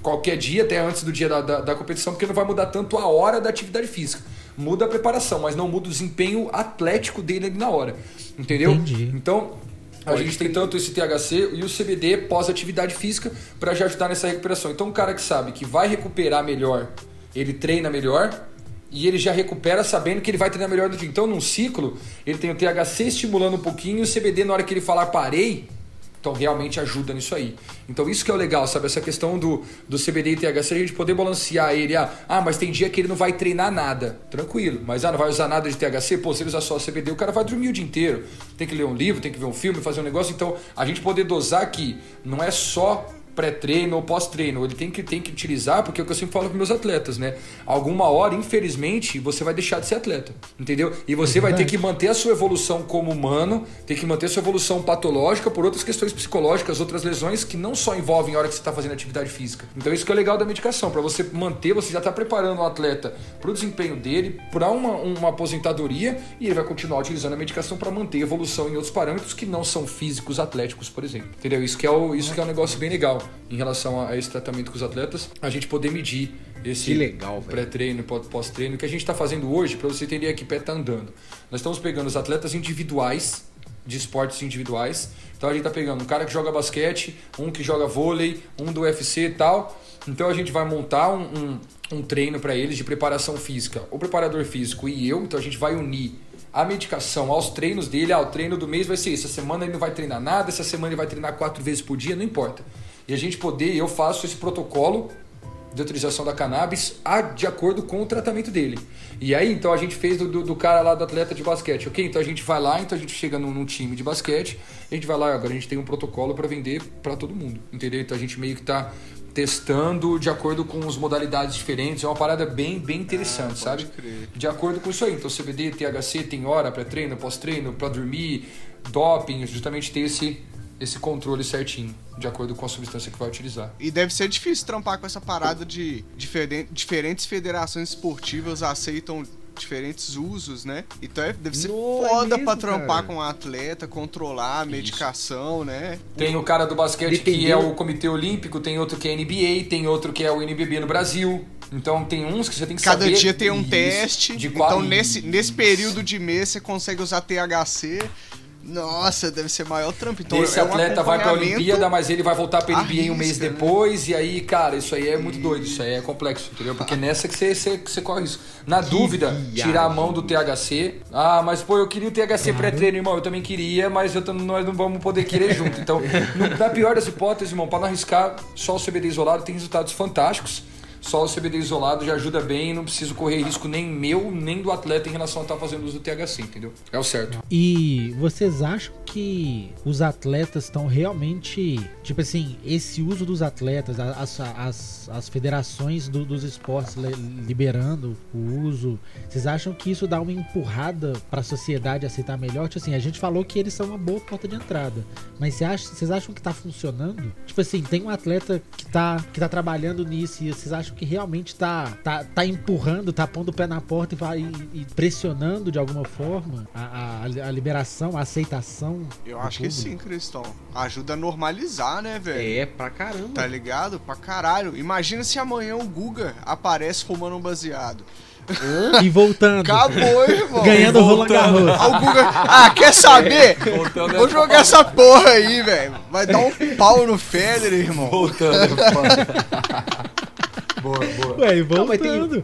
qualquer dia, até antes do dia da, da, da, competição, porque não vai mudar tanto a hora da atividade física. Muda a preparação, mas não muda o desempenho atlético dele ali na hora. Entendeu? Entendi. Então, a Pode gente tem tanto esse THC e o CBD pós-atividade física para já ajudar nessa recuperação. Então, um cara que sabe que vai recuperar melhor, ele treina melhor e ele já recupera sabendo que ele vai treinar melhor no dia. Então, num ciclo, ele tem o THC estimulando um pouquinho e o CBD, na hora que ele falar parei, então realmente ajuda nisso aí. Então isso que é o legal, sabe? Essa questão do, do CBD e THC, a gente poder balancear ele. Ah, ah, mas tem dia que ele não vai treinar nada. Tranquilo. Mas ah, não vai usar nada de THC? Pô, se ele usar só CBD, o cara vai dormir o dia inteiro. Tem que ler um livro, tem que ver um filme, fazer um negócio. Então a gente poder dosar aqui não é só pré-treino ou pós-treino. Ele tem que, tem que utilizar, porque é o que eu sempre falo para meus atletas, né? Alguma hora, infelizmente, você vai deixar de ser atleta, entendeu? E você é vai ter que manter a sua evolução como humano, ter que manter a sua evolução patológica por outras questões psicológicas, outras lesões que não só envolvem a hora que você está fazendo atividade física. Então isso que é legal da medicação, para você manter, você já está preparando o atleta para o desempenho dele, para uma, uma aposentadoria, e ele vai continuar utilizando a medicação para manter evolução em outros parâmetros que não são físicos, atléticos, por exemplo. Entendeu? Isso que é, o, isso que é um negócio bem legal em relação a esse tratamento com os atletas, a gente poder medir esse pré-treino, pós-treino, que a gente está fazendo hoje, para você entender que pé está andando. Nós estamos pegando os atletas individuais, de esportes individuais. Então a gente está pegando um cara que joga basquete, um que joga vôlei, um do UFC e tal. Então a gente vai montar um, um, um treino para eles de preparação física. O preparador físico e eu, então a gente vai unir a medicação aos treinos dele. Ah, o treino do mês vai ser isso. Essa semana ele não vai treinar nada, essa semana ele vai treinar quatro vezes por dia, não importa. E a gente poder, eu faço esse protocolo de utilização da cannabis a, de acordo com o tratamento dele. E aí, então, a gente fez do, do, do, cara lá do atleta de basquete, ok? Então a gente vai lá, então a gente chega num, num time de basquete, a gente vai lá, agora a gente tem um protocolo para vender para todo mundo, entendeu? Então a gente meio que tá testando de acordo com as modalidades diferentes. É uma parada bem, bem interessante, ah, sabe? Crer. De acordo com isso aí. Então, CBD, THC, tem hora para treino, pós-treino, para dormir, doping, justamente ter esse, esse controle certinho, de acordo com a substância que vai utilizar. E deve ser difícil trampar com essa parada de diferentes federações esportivas aceitam diferentes usos, né? Então é, deve ser no, é foda é mesmo, pra trampar cara. com o um atleta, controlar a medicação, Isso. né? Tem o cara do basquete Dependeu. que é o Comitê Olímpico, tem outro que é NBA, tem outro que é o NBB no Brasil. Então tem uns que você tem que Cada saber. Cada dia tem um Isso. teste. De qual... Então nesse, nesse período de mês você consegue usar THC nossa, deve ser maior trampo. Então, Esse é atleta um vai pra Olimpíada, mas ele vai voltar pra NBA um mês né? depois, e aí, cara, isso aí é muito doido, isso aí é complexo, entendeu? Porque ah. nessa que você, você, você corre isso. Na que dúvida, viagem. tirar a mão do THC. Ah, mas pô, eu queria o THC claro. pré-treino, irmão. Eu também queria, mas eu, nós não vamos poder querer junto. Então, no, na pior das hipóteses, irmão, pra não arriscar, só o CBD isolado tem resultados fantásticos. Só o CBD isolado já ajuda bem e não preciso correr risco nem meu, nem do atleta em relação a estar tá fazendo uso do THC, entendeu? É o certo. E vocês acham que os atletas estão realmente, tipo assim, esse uso dos atletas, as, as, as federações do, dos esportes liberando o uso, vocês acham que isso dá uma empurrada para a sociedade aceitar melhor? Tipo assim, a gente falou que eles são uma boa porta de entrada, mas vocês acham, vocês acham que tá funcionando? Tipo assim, tem um atleta que tá, que tá trabalhando nisso e vocês acham que realmente tá, tá, tá empurrando, tá pondo o pé na porta e, vai, e pressionando de alguma forma a, a, a liberação, a aceitação? Eu acho público? que sim, Cristão. Ajuda a normalizar, né, velho? É, pra caramba. Tá ligado? Pra caralho. Imagina se amanhã o Guga aparece fumando um baseado. Hã? E voltando. Acabou, irmão. Ganhando o Roland Garros. Ah, quer saber? Voltando Vou jogar essa porra aí, velho. Vai dar um pau no Federer, irmão. Voltando, Boa, boa. Ué, voltando. Não, tem,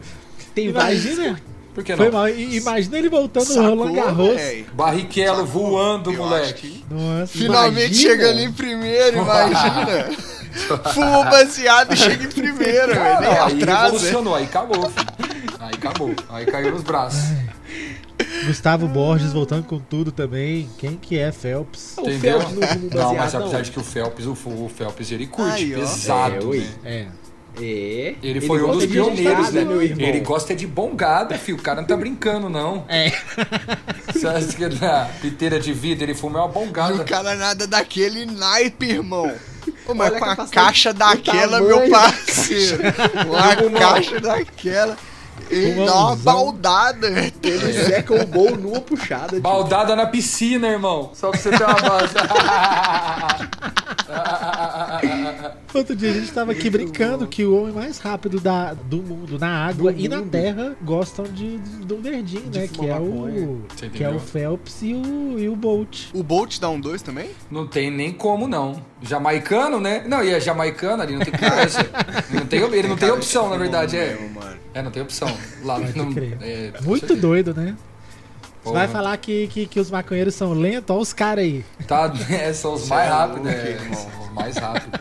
tem Imagina. Por que não? Foi mal. Imagina ele voltando Sacou, no Roland Garros. Barrichello Sacou. voando, Eu moleque. Nossa, Finalmente imagina. chegando em primeiro, imagina. Fuma baseado e chega em primeiro, velho. Nem aí atrasa. evolucionou, aí acabou. Filho. Aí acabou. Aí caiu nos braços. Gustavo Borges voltando com tudo também. Quem que é Phelps? Entendeu? não, mas apesar de que o Phelps, o, o Phelps ele curte Ai, pesado, é, né? É. É. Ele foi ele um dos pioneiros, né? Meu irmão. Ele gosta de bom gado, filho. O cara não tá brincando, não. É. Você acha que na piteira de vida ele fuma uma bongada? O cara nada daquele naipe, irmão. Ô, mas com a caixa daquela, meu parceiro. Uma caixa daquela. Ele dá uma baldada. Ele zeca o gol numa puxada. Tipo. Baldada na piscina, irmão. Só pra você ter uma base. Outro dia a gente tava aqui brincando que o homem mais rápido da, do mundo na água do e mundo. na terra gostam de, de, do verdinho, né? Que é, o, que é o Phelps e o, e o Bolt. O Bolt dá um dois também? Não tem nem como, não. Jamaicano, né? Não, e é jamaicano ali, não tem conversa. não tem, ele não tem opção, na verdade, é. É, não tem opção. Lá não, é, Muito doido, né? Você vai falar que, que, que, os maconheiros são lentos? Olha os caras aí. Tá, é, são os mais é rápidos, né, irmão? Os mais rápidos.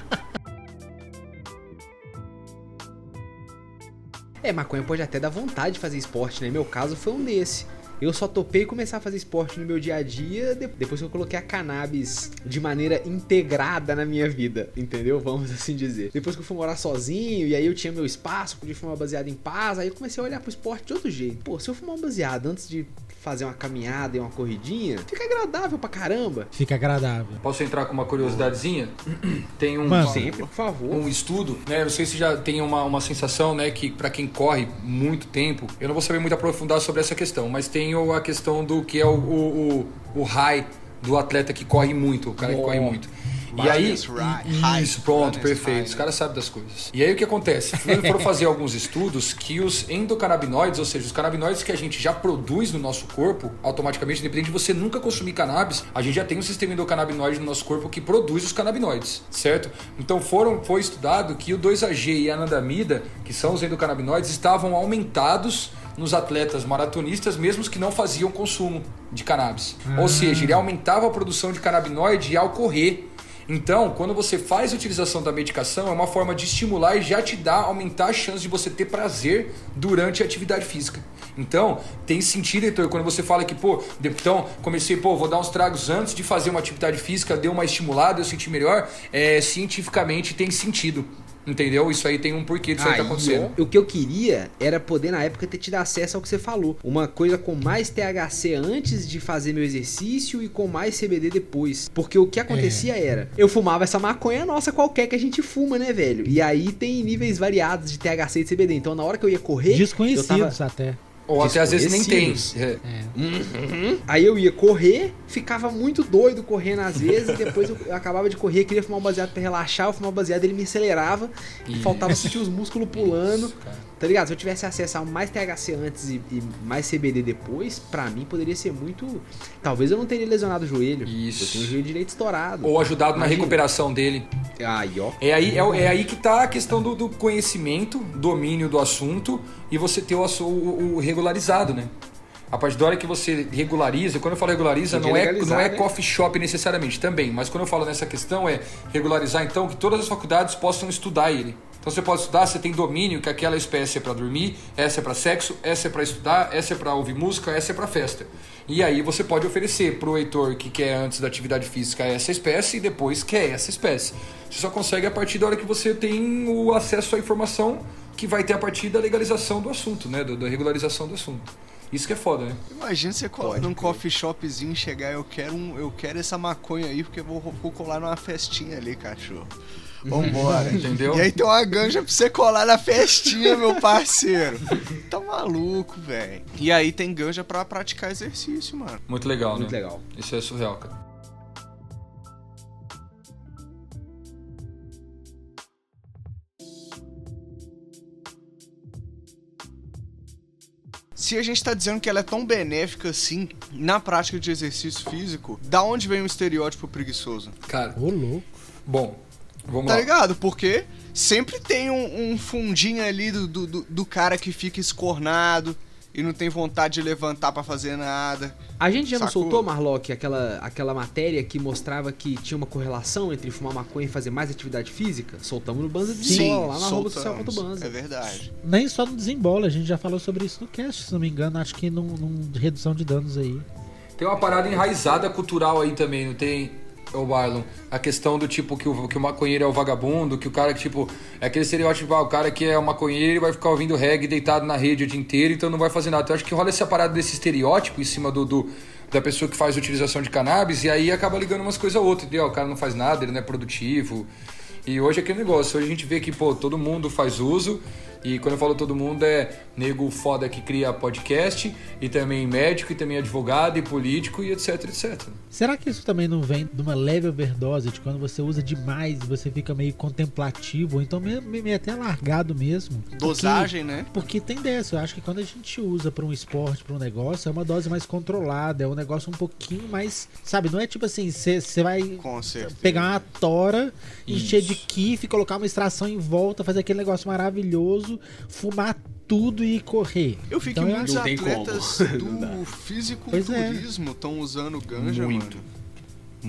É, maconha pode até dar vontade de fazer esporte, né? Meu caso foi um desse. Eu só topei começar a fazer esporte no meu dia a dia depois que eu coloquei a cannabis de maneira integrada na minha vida, entendeu? Vamos assim dizer. Depois que eu fui morar sozinho e aí eu tinha meu espaço, podia fumar baseado em paz, aí eu comecei a olhar pro esporte de outro jeito. Pô, se eu fumar um baseado antes de fazer uma caminhada e uma corridinha, fica agradável pra caramba. Fica agradável. Posso entrar com uma curiosidadezinha? Tem um, Mano, sempre, por favor. um estudo, né? Não sei se já tem uma, uma sensação, né, que para quem corre muito tempo, eu não vou saber muito aprofundar sobre essa questão, mas tem a questão do que é o, o, o, o high do atleta que corre muito, o cara que corre muito. E aí, isso, pronto, perfeito. Os caras sabem das coisas. E aí o que acontece? Foram fazer alguns estudos que os endocannabinoides, ou seja, os canabinoides que a gente já produz no nosso corpo, automaticamente, independente de você nunca consumir cannabis, a gente já tem um sistema endocannabinoide no nosso corpo que produz os canabinoides, certo? Então foram, foi estudado que o 2AG e a anandamida, que são os endocannabinoides, estavam aumentados nos atletas maratonistas, mesmo que não faziam consumo de cannabis. Ah. Ou seja, ele aumentava a produção de canabinoide ao correr. Então, quando você faz a utilização da medicação, é uma forma de estimular e já te dá, aumentar a chance de você ter prazer durante a atividade física. Então, tem sentido, Heitor, quando você fala que, pô, então comecei, pô, vou dar uns tragos antes de fazer uma atividade física, deu uma estimulada, eu senti melhor, é, cientificamente tem sentido. Entendeu? Isso aí tem um porquê disso aí, aí tá acontecendo. o que eu queria era poder, na época, ter tido acesso ao que você falou. Uma coisa com mais THC antes de fazer meu exercício e com mais CBD depois. Porque o que acontecia é. era, eu fumava essa maconha nossa qualquer que a gente fuma, né, velho? E aí tem níveis variados de THC e CBD. Então na hora que eu ia correr. Desconhecidos tava... até. Ou até às vezes nem tem. É. Uhum. Aí eu ia correr, ficava muito doido correndo às vezes, e depois eu acabava de correr, queria fumar um baseado pra relaxar, eu fumava um baseado, ele me acelerava, e faltava sentir os músculos pulando. Isso, tá ligado? Se eu tivesse acesso a mais THC antes e, e, mais CBD depois, pra mim poderia ser muito. Talvez eu não teria lesionado o joelho. Isso. Eu tenho o joelho direito estourado. Ou ajudado Imagina. na recuperação dele. Aí, ó. É aí, é, é aí que tá a questão do, do conhecimento, domínio do assunto e você ter o, o, o regularizado, né? A partir da hora que você regulariza, quando eu falo regulariza, não é, não é né? coffee shop necessariamente também, mas quando eu falo nessa questão é regularizar então que todas as faculdades possam estudar ele. Então você pode estudar, você tem domínio que aquela espécie é para dormir, essa é para sexo, essa é para estudar, essa é para ouvir música, essa é para festa. E aí você pode oferecer para o Heitor que quer antes da atividade física essa espécie e depois quer essa espécie. Você só consegue a partir da hora que você tem o acesso à informação que vai ter a partir da legalização do assunto, né? Da regularização do assunto. Isso que é foda, né? Imagina você colar num coffee shopzinho e chegar, eu quero um, eu quero essa maconha aí porque eu vou, vou colar numa festinha ali, cachorro. Vambora. Entendeu? E aí tem uma ganja pra você colar na festinha, meu parceiro. Tá maluco, velho. E aí tem ganja pra praticar exercício, mano. Muito legal, Muito né? legal. Isso é surreal, cara. Se a gente tá dizendo que ela é tão benéfica assim na prática de exercício físico, da onde vem o estereótipo preguiçoso? Cara, Ô, louco. bom, vamos Tá lá. ligado? Porque sempre tem um, um fundinho ali do, do- do cara que fica escornado e não tem vontade de levantar pra fazer nada. A gente já não Sacou? soltou, Marlock, aquela, aquela matéria que mostrava que tinha uma correlação entre fumar maconha e fazer mais atividade física? Soltamos no Banza de Sim, Bola, lá na arroba social ponto Banza. É verdade. Nem só no desembola, a gente já falou sobre isso no cast, se não me engano, acho que num, num redução de danos aí. Tem uma parada enraizada cultural aí também, não tem, o Marlon? A questão do tipo que o, que o maconheiro é o vagabundo, que o cara que, tipo, é aquele estereótipo, ah, o cara que é o maconheiro vai ficar ouvindo reggae deitado na rede o dia inteiro, então não vai fazer nada. Então acho que rola essa parada desse estereótipo em cima do, do- da pessoa que faz utilização de cannabis e aí acaba ligando umas coisas a outras, entendeu? O cara não faz nada, ele não é produtivo. E hoje é aquele negócio, hoje a gente vê que, pô, todo mundo faz uso. E quando eu falo todo mundo é nego foda que cria podcast, e também médico, e também advogado, e político, e etc, etc. Será que isso também não vem de uma leve overdose, de quando você usa demais e você fica meio contemplativo, ou então meio, meio até largado mesmo? Porque- Dosagem, né? Porque tem dessa, eu acho que quando a gente usa pra um esporte, pra um negócio, é uma dose mais controlada, é um negócio um pouquinho mais. Sabe, não é tipo assim, você vai Com certeza. pegar uma tora, encher de Isso. kiff, colocar uma extração em volta, fazer aquele negócio maravilhoso, fumar tudo e correr. Eu vi que Então, muitos atletas como. Do fisiculturismo estão usando ganja, Muito. mano.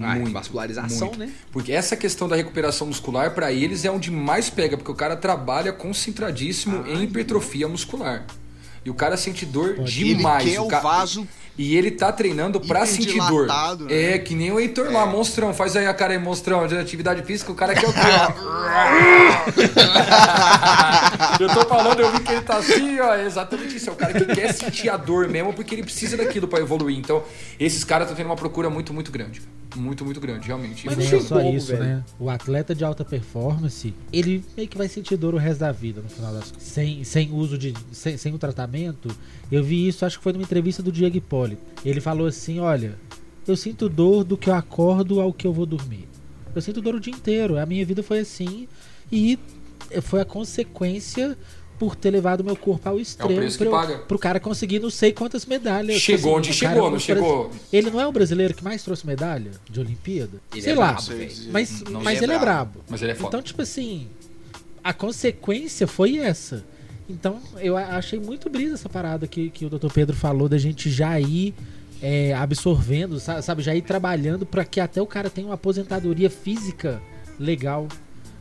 Ah, é Muito, vascularização, muito. né? Porque essa questão da recuperação muscular, pra eles, é onde mais pega, porque o cara trabalha concentradíssimo em hipertrofia muscular. E o cara sente dor Pode. demais. Ele quer o o ca- vaso E ele tá treinando pra sentir dor. Né? É, que nem o Heitor lá, monstrão. Faz aí a cara aí, monstrão, de atividade física, o cara quer o quê, eu tô falando, eu vi que ele tá assim, ó. É exatamente isso. É o cara que quer sentir a dor mesmo, porque ele precisa daquilo pra evoluir. Então, esses caras estão tendo uma procura muito, muito grande. Muito, muito grande, realmente. Mas Nem não é só isso, velho. né? O atleta de alta performance, ele meio que vai sentir dor o resto da vida, no final das contas. Sem, sem uso de. Sem, sem o tratamento. Eu vi isso, acho que foi numa entrevista do Diego Hipólito. Ele falou assim: olha, eu sinto dor do que eu acordo ao que eu vou dormir. Eu sinto dor o dia inteiro. A minha vida foi assim. E foi a consequência por ter levado meu corpo ao extremo preço que pra eu- paga. pro cara conseguir não sei quantas medalhas. Chegou Tipo onde o cara chegou, é não brasi- chegou? Ele não é o brasileiro que mais trouxe medalha de Olimpíada? Ele sei é lá. brabo. Mas, Não mas sei. ele é brabo. Mas ele é foda. Então, tipo assim, a consequência foi essa. Então, eu achei muito brisa essa parada que, que o Dr. Pedro falou da gente já ir é, absorvendo, sa- sabe? Já ir trabalhando pra que até o cara tenha uma aposentadoria física legal.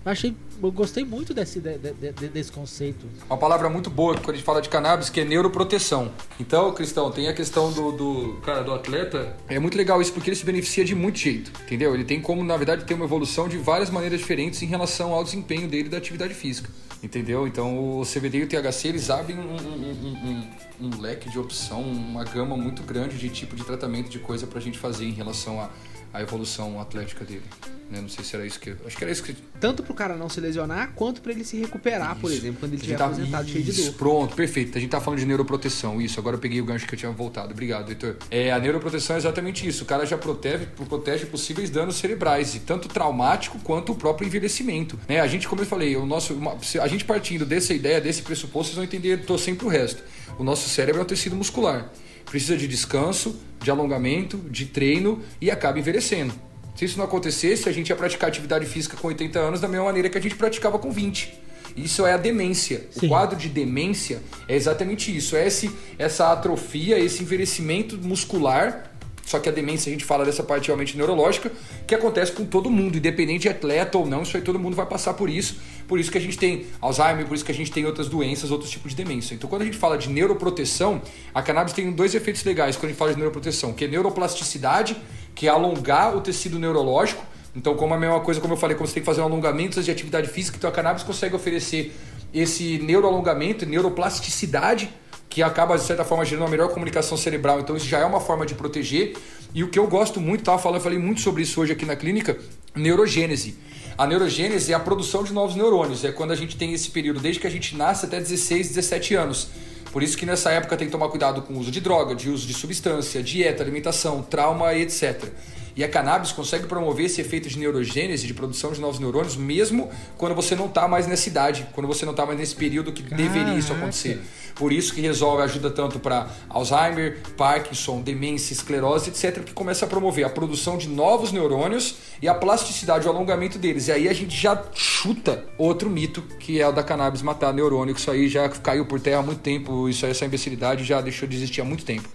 Eu achei, eu gostei muito desse, de- de- de- desse conceito. Uma palavra muito boa quando a gente fala de cannabis, que é neuroproteção. Então, Cristão, tem a questão do, do cara, do atleta. É muito legal isso porque ele se beneficia de muito jeito, entendeu? Ele tem como, na verdade, ter uma evolução de várias maneiras diferentes em relação ao desempenho dele da atividade física, entendeu? Então, o CBD e o THC, eles abrem um, um- um- um- leque de opção, uma gama muito grande de tipo de tratamento de coisa pra gente fazer em relação à à evolução atlética dele. né? Não sei se era isso que... Acho que era isso que... Tanto pro cara não se lesionar, quanto pra ele se recuperar, por Isso. exemplo, quando ele A estiver tá- aposentado cheio de dor. Pronto, perfeito. A gente tá falando de neuroproteção, isso. Agora eu peguei o gancho que eu tinha voltado. Obrigado, Heitor. É, a neuroproteção é exatamente isso. O cara já protege, protege possíveis danos cerebrais, e tanto traumático quanto o próprio envelhecimento. Né? A gente, como eu falei, o nosso, uma- a gente partindo dessa ideia, desse pressuposto, vocês vão entender tô sempre o resto. O nosso cérebro é um tecido muscular. Precisa de descanso, de alongamento, de treino e acaba envelhecendo. Se isso não acontecesse, a gente ia praticar atividade física com 80 anos da mesma maneira que a gente praticava com 20. Isso é a demência. Sim. O quadro de demência é exatamente isso. É esse, essa atrofia, esse envelhecimento muscular. Só que a demência, a gente fala dessa parte realmente neurológica, que acontece com todo mundo, independente de atleta ou não, isso aí todo mundo vai passar por isso. Por isso que a gente tem Alzheimer, por isso que a gente tem outras doenças, outros tipos de demência. Então, quando a gente fala de neuroproteção, a cannabis tem dois efeitos legais quando a gente fala de neuroproteção, que é neuroplasticidade, que é alongar o tecido neurológico. Então, como a mesma coisa, como eu falei, como você tem que fazer um alongamento de atividade física, então a cannabis consegue oferecer esse neuroalongamento, neuroplasticidade, que acaba, de certa forma, gerando uma melhor comunicação cerebral. Então, isso já é uma forma de proteger. E o que eu gosto muito, estava falando, eu falei muito sobre isso hoje aqui na clínica, neurogênese. A neurogênese é a produção de novos neurônios. É quando a gente tem esse período, desde que a gente nasce até 16, 17 anos. Por isso que nessa época tem que tomar cuidado com o uso de droga, de uso de substância, dieta, alimentação, trauma, etc. E a cannabis consegue promover esse efeito de neurogênese, de produção de novos neurônios, mesmo quando você não está mais nessa idade, quando você não está mais nesse período que Caraca. deveria isso acontecer. Por isso que resolve, ajuda tanto para Alzheimer, Parkinson, demência, esclerose, etc., que começa a promover a produção de novos neurônios e a plasticidade, o alongamento deles. E aí a gente já chuta outro mito, que é o da cannabis matar neurônio, que isso aí já caiu por terra há muito tempo, isso aí, essa imbecilidade já deixou de existir há muito tempo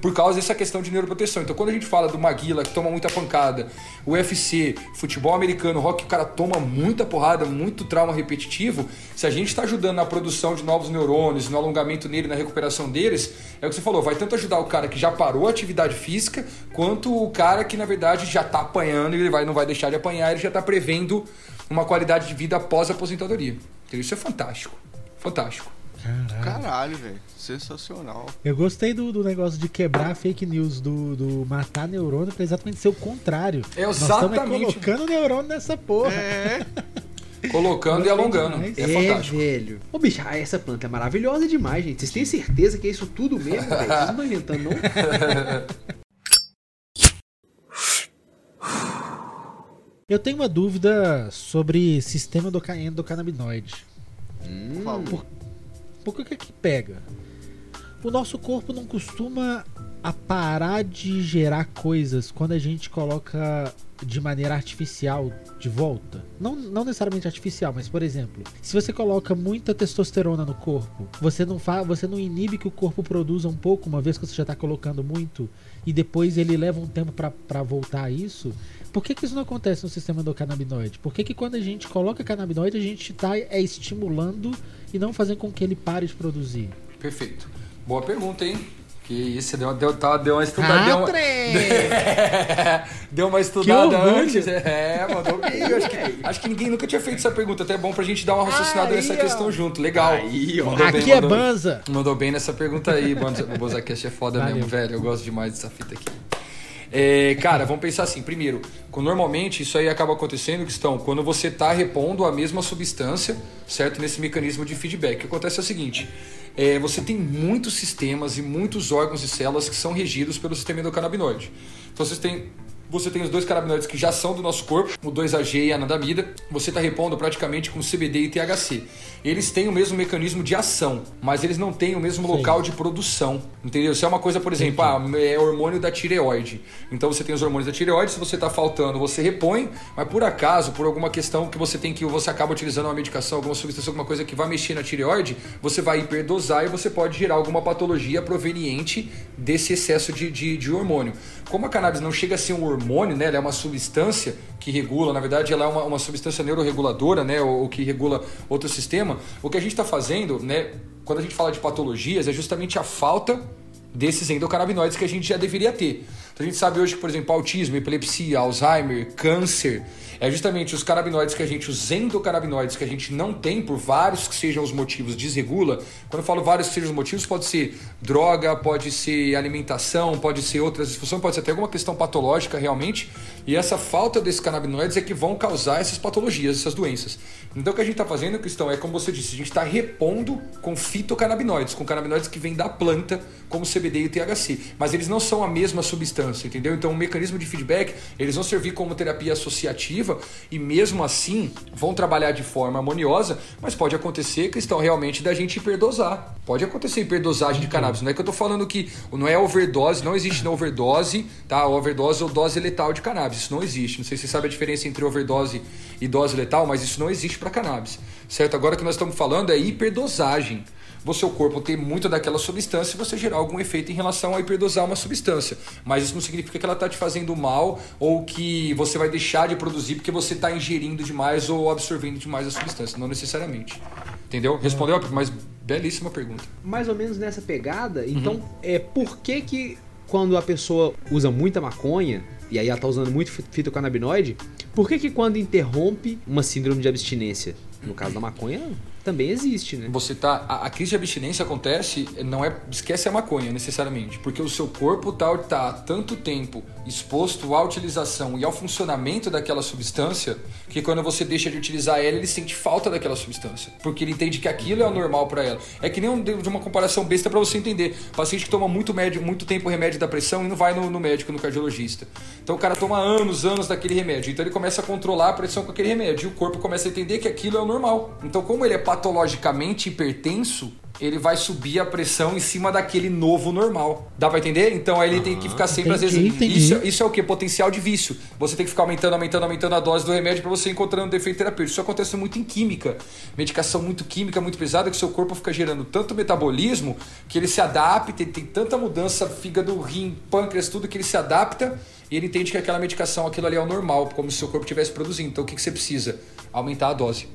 por causa dessa questão de neuroproteção. Então, quando a gente fala do Maguila, que toma muita pancada, UFC, futebol americano, rock, o cara toma muita porrada, muito trauma repetitivo, se a gente está ajudando na produção de novos neurônios, no alongamento nele, na recuperação deles, é o que você falou, vai tanto ajudar o cara que já parou a atividade física, quanto o cara que, na verdade, já está apanhando e ele vai, não vai deixar de apanhar, ele já está prevendo uma qualidade de vida após a aposentadoria. Então, isso é fantástico. Fantástico. Caralho, Caralho velho. Sensacional. Eu gostei do, do negócio de quebrar fake news, do, do matar neurônio pra exatamente ser o contrário. É exatamente. Nós colocando neurônio nessa porra. É. Colocando e alongando. É, é fantástico. velho. Ô, bicho, ah, essa planta é maravilhosa demais, gente. Vocês têm certeza que é isso tudo mesmo, velho? Vocês não estão inventando, não? Eu tenho uma dúvida sobre sistema endocannabinoide. Hum. Por, por que que pega? O nosso corpo não costuma a parar de gerar coisas quando a gente coloca de maneira artificial de volta. Não, não necessariamente artificial, mas por exemplo, se você coloca muita testosterona no corpo, você não você não inibe que o corpo produza um pouco, uma vez que você já está colocando muito, e depois ele leva um tempo para voltar a isso. Por que, que isso não acontece no sistema do canabinoide? Por que, que quando a gente coloca canabinoide, a gente está é, estimulando e não fazendo com que ele pare de produzir? Perfeito. Boa pergunta, hein? Que isso, deu, deu, tá, deu uma estudada. deu, uma, deu uma estudada antes. É, mandou bem. Acho que, acho que ninguém nunca tinha feito essa pergunta. Até é bom pra gente dar uma raciocinada aí, nessa ó. questão junto. Legal. Aí, mandou aqui bem, é mandou, Banza. Mandou bem nessa pergunta aí. O Bozacast é foda Valeu. mesmo, velho. Eu gosto demais dessa fita aqui. É, cara, vamos pensar assim. Primeiro, normalmente isso aí acaba acontecendo, questão, quando você está repondo a mesma substância, certo? Nesse mecanismo de feedback. O que acontece é o seguinte: é, você tem muitos sistemas e muitos órgãos e células que são regidos pelo sistema endocannabinoide. Então vocês têm você tem os dois canabinoides que já são do nosso corpo, o 2AG e a anandamida. Você está repondo praticamente com CBD e THC. Eles têm o mesmo mecanismo de ação, mas eles não têm o mesmo Sim. local de produção. Entendeu? Se é uma coisa, por exemplo, ah, é hormônio da tireoide. Então você tem os hormônios da tireoide, se você está faltando, você repõe, mas por acaso, por alguma questão que você tem que você acaba utilizando uma medicação, alguma substância, alguma coisa que vai mexer na tireoide, você vai hiperdosar e você pode gerar alguma patologia proveniente desse excesso de, de, de hormônio. Como a cannabis não chega a ser um hormônio, né? Ela é uma substância que regula, na verdade, ela é uma, uma substância neuroreguladora, né? Ou, que regula outro sistema. O que a gente está fazendo, né? Quando a gente fala de patologias, é justamente a falta desses endocannabinoides que a gente já deveria ter. Então a gente sabe hoje que, por exemplo, autismo, epilepsia, Alzheimer, câncer, é justamente os canabinoides que a gente, os endocannabinoides que a gente não tem, por vários que sejam os motivos, desregula. Quando eu falo vários que sejam os motivos, pode ser droga, pode ser alimentação, pode ser outras disfunções, pode ser até alguma questão patológica realmente. E essa falta desses canabinoides é que vão causar essas patologias, essas doenças. Então o que a gente está fazendo, questão é como você disse, a gente está repondo com fitocannabinoides, com canabinoides que vêm da planta, como CBD e THC. Mas eles não são a mesma substância, entendeu? Então o mecanismo de feedback, eles vão servir como terapia associativa e mesmo assim vão trabalhar de forma harmoniosa, mas pode acontecer questão realmente da gente hiperdosar. Pode acontecer hiperdosagem de cannabis. Não é que eu estou falando que não é overdose, não existe overdose, tá? Overdose ou dose letal de cannabis. Isso não existe. Não sei se você sabe a diferença entre overdose e dose letal, mas isso não existe para cannabis. Certo? Agora o que nós estamos falando é hiperdosagem. O corpo ter muito daquela substância e você gerar algum efeito em relação a hiperdosar uma substância. Mas isso não significa que ela está te fazendo mal ou que você vai deixar de produzir porque você está ingerindo demais ou absorvendo demais a substância. Não necessariamente. Entendeu? Respondeu, mas belíssima pergunta. Mais ou menos nessa pegada, então, uhum. é por que que quando a pessoa usa muita maconha, e aí ela tá usando muito fitocannabinoide, por que que quando interrompe uma síndrome de abstinência, no caso da maconha, também existe, né? Você tá. A, a, crise de abstinência acontece, não é. Esquece a maconha necessariamente. Porque o seu corpo tá, tá tanto tempo exposto à utilização e ao funcionamento daquela substância que quando você deixa de utilizar ela, ele sente falta daquela substância. Porque ele entende que aquilo é o normal para ela. É que nem um, de uma comparação besta para você entender. Paciente que toma muito, médio, muito tempo remédio da pressão e não vai no, no médico, no cardiologista. Então o cara toma anos, anos daquele remédio. Então ele começa a controlar a pressão com aquele remédio. E o corpo começa a entender que aquilo é o normal. Então, como ele é patologicamente hipertenso, ele vai subir a pressão em cima daquele novo normal. Dá pra entender? Então aí ele tem que ficar sempre, entendi, às vezes. Entendi. Isso, isso é o que? Potencial de vício. Você tem que ficar aumentando, aumentando, aumentando a dose do remédio para você encontrando um defeito terapêutico. Isso acontece muito em química. Medicação muito química, muito pesada, que seu corpo fica gerando tanto metabolismo que ele se adapta, ele tem tanta mudança, fígado, rim, pâncreas, tudo que ele se adapta e ele entende que aquela medicação, aquilo ali é o normal, como se o seu corpo estivesse produzindo. Então o que, que você precisa? Aumentar a dose.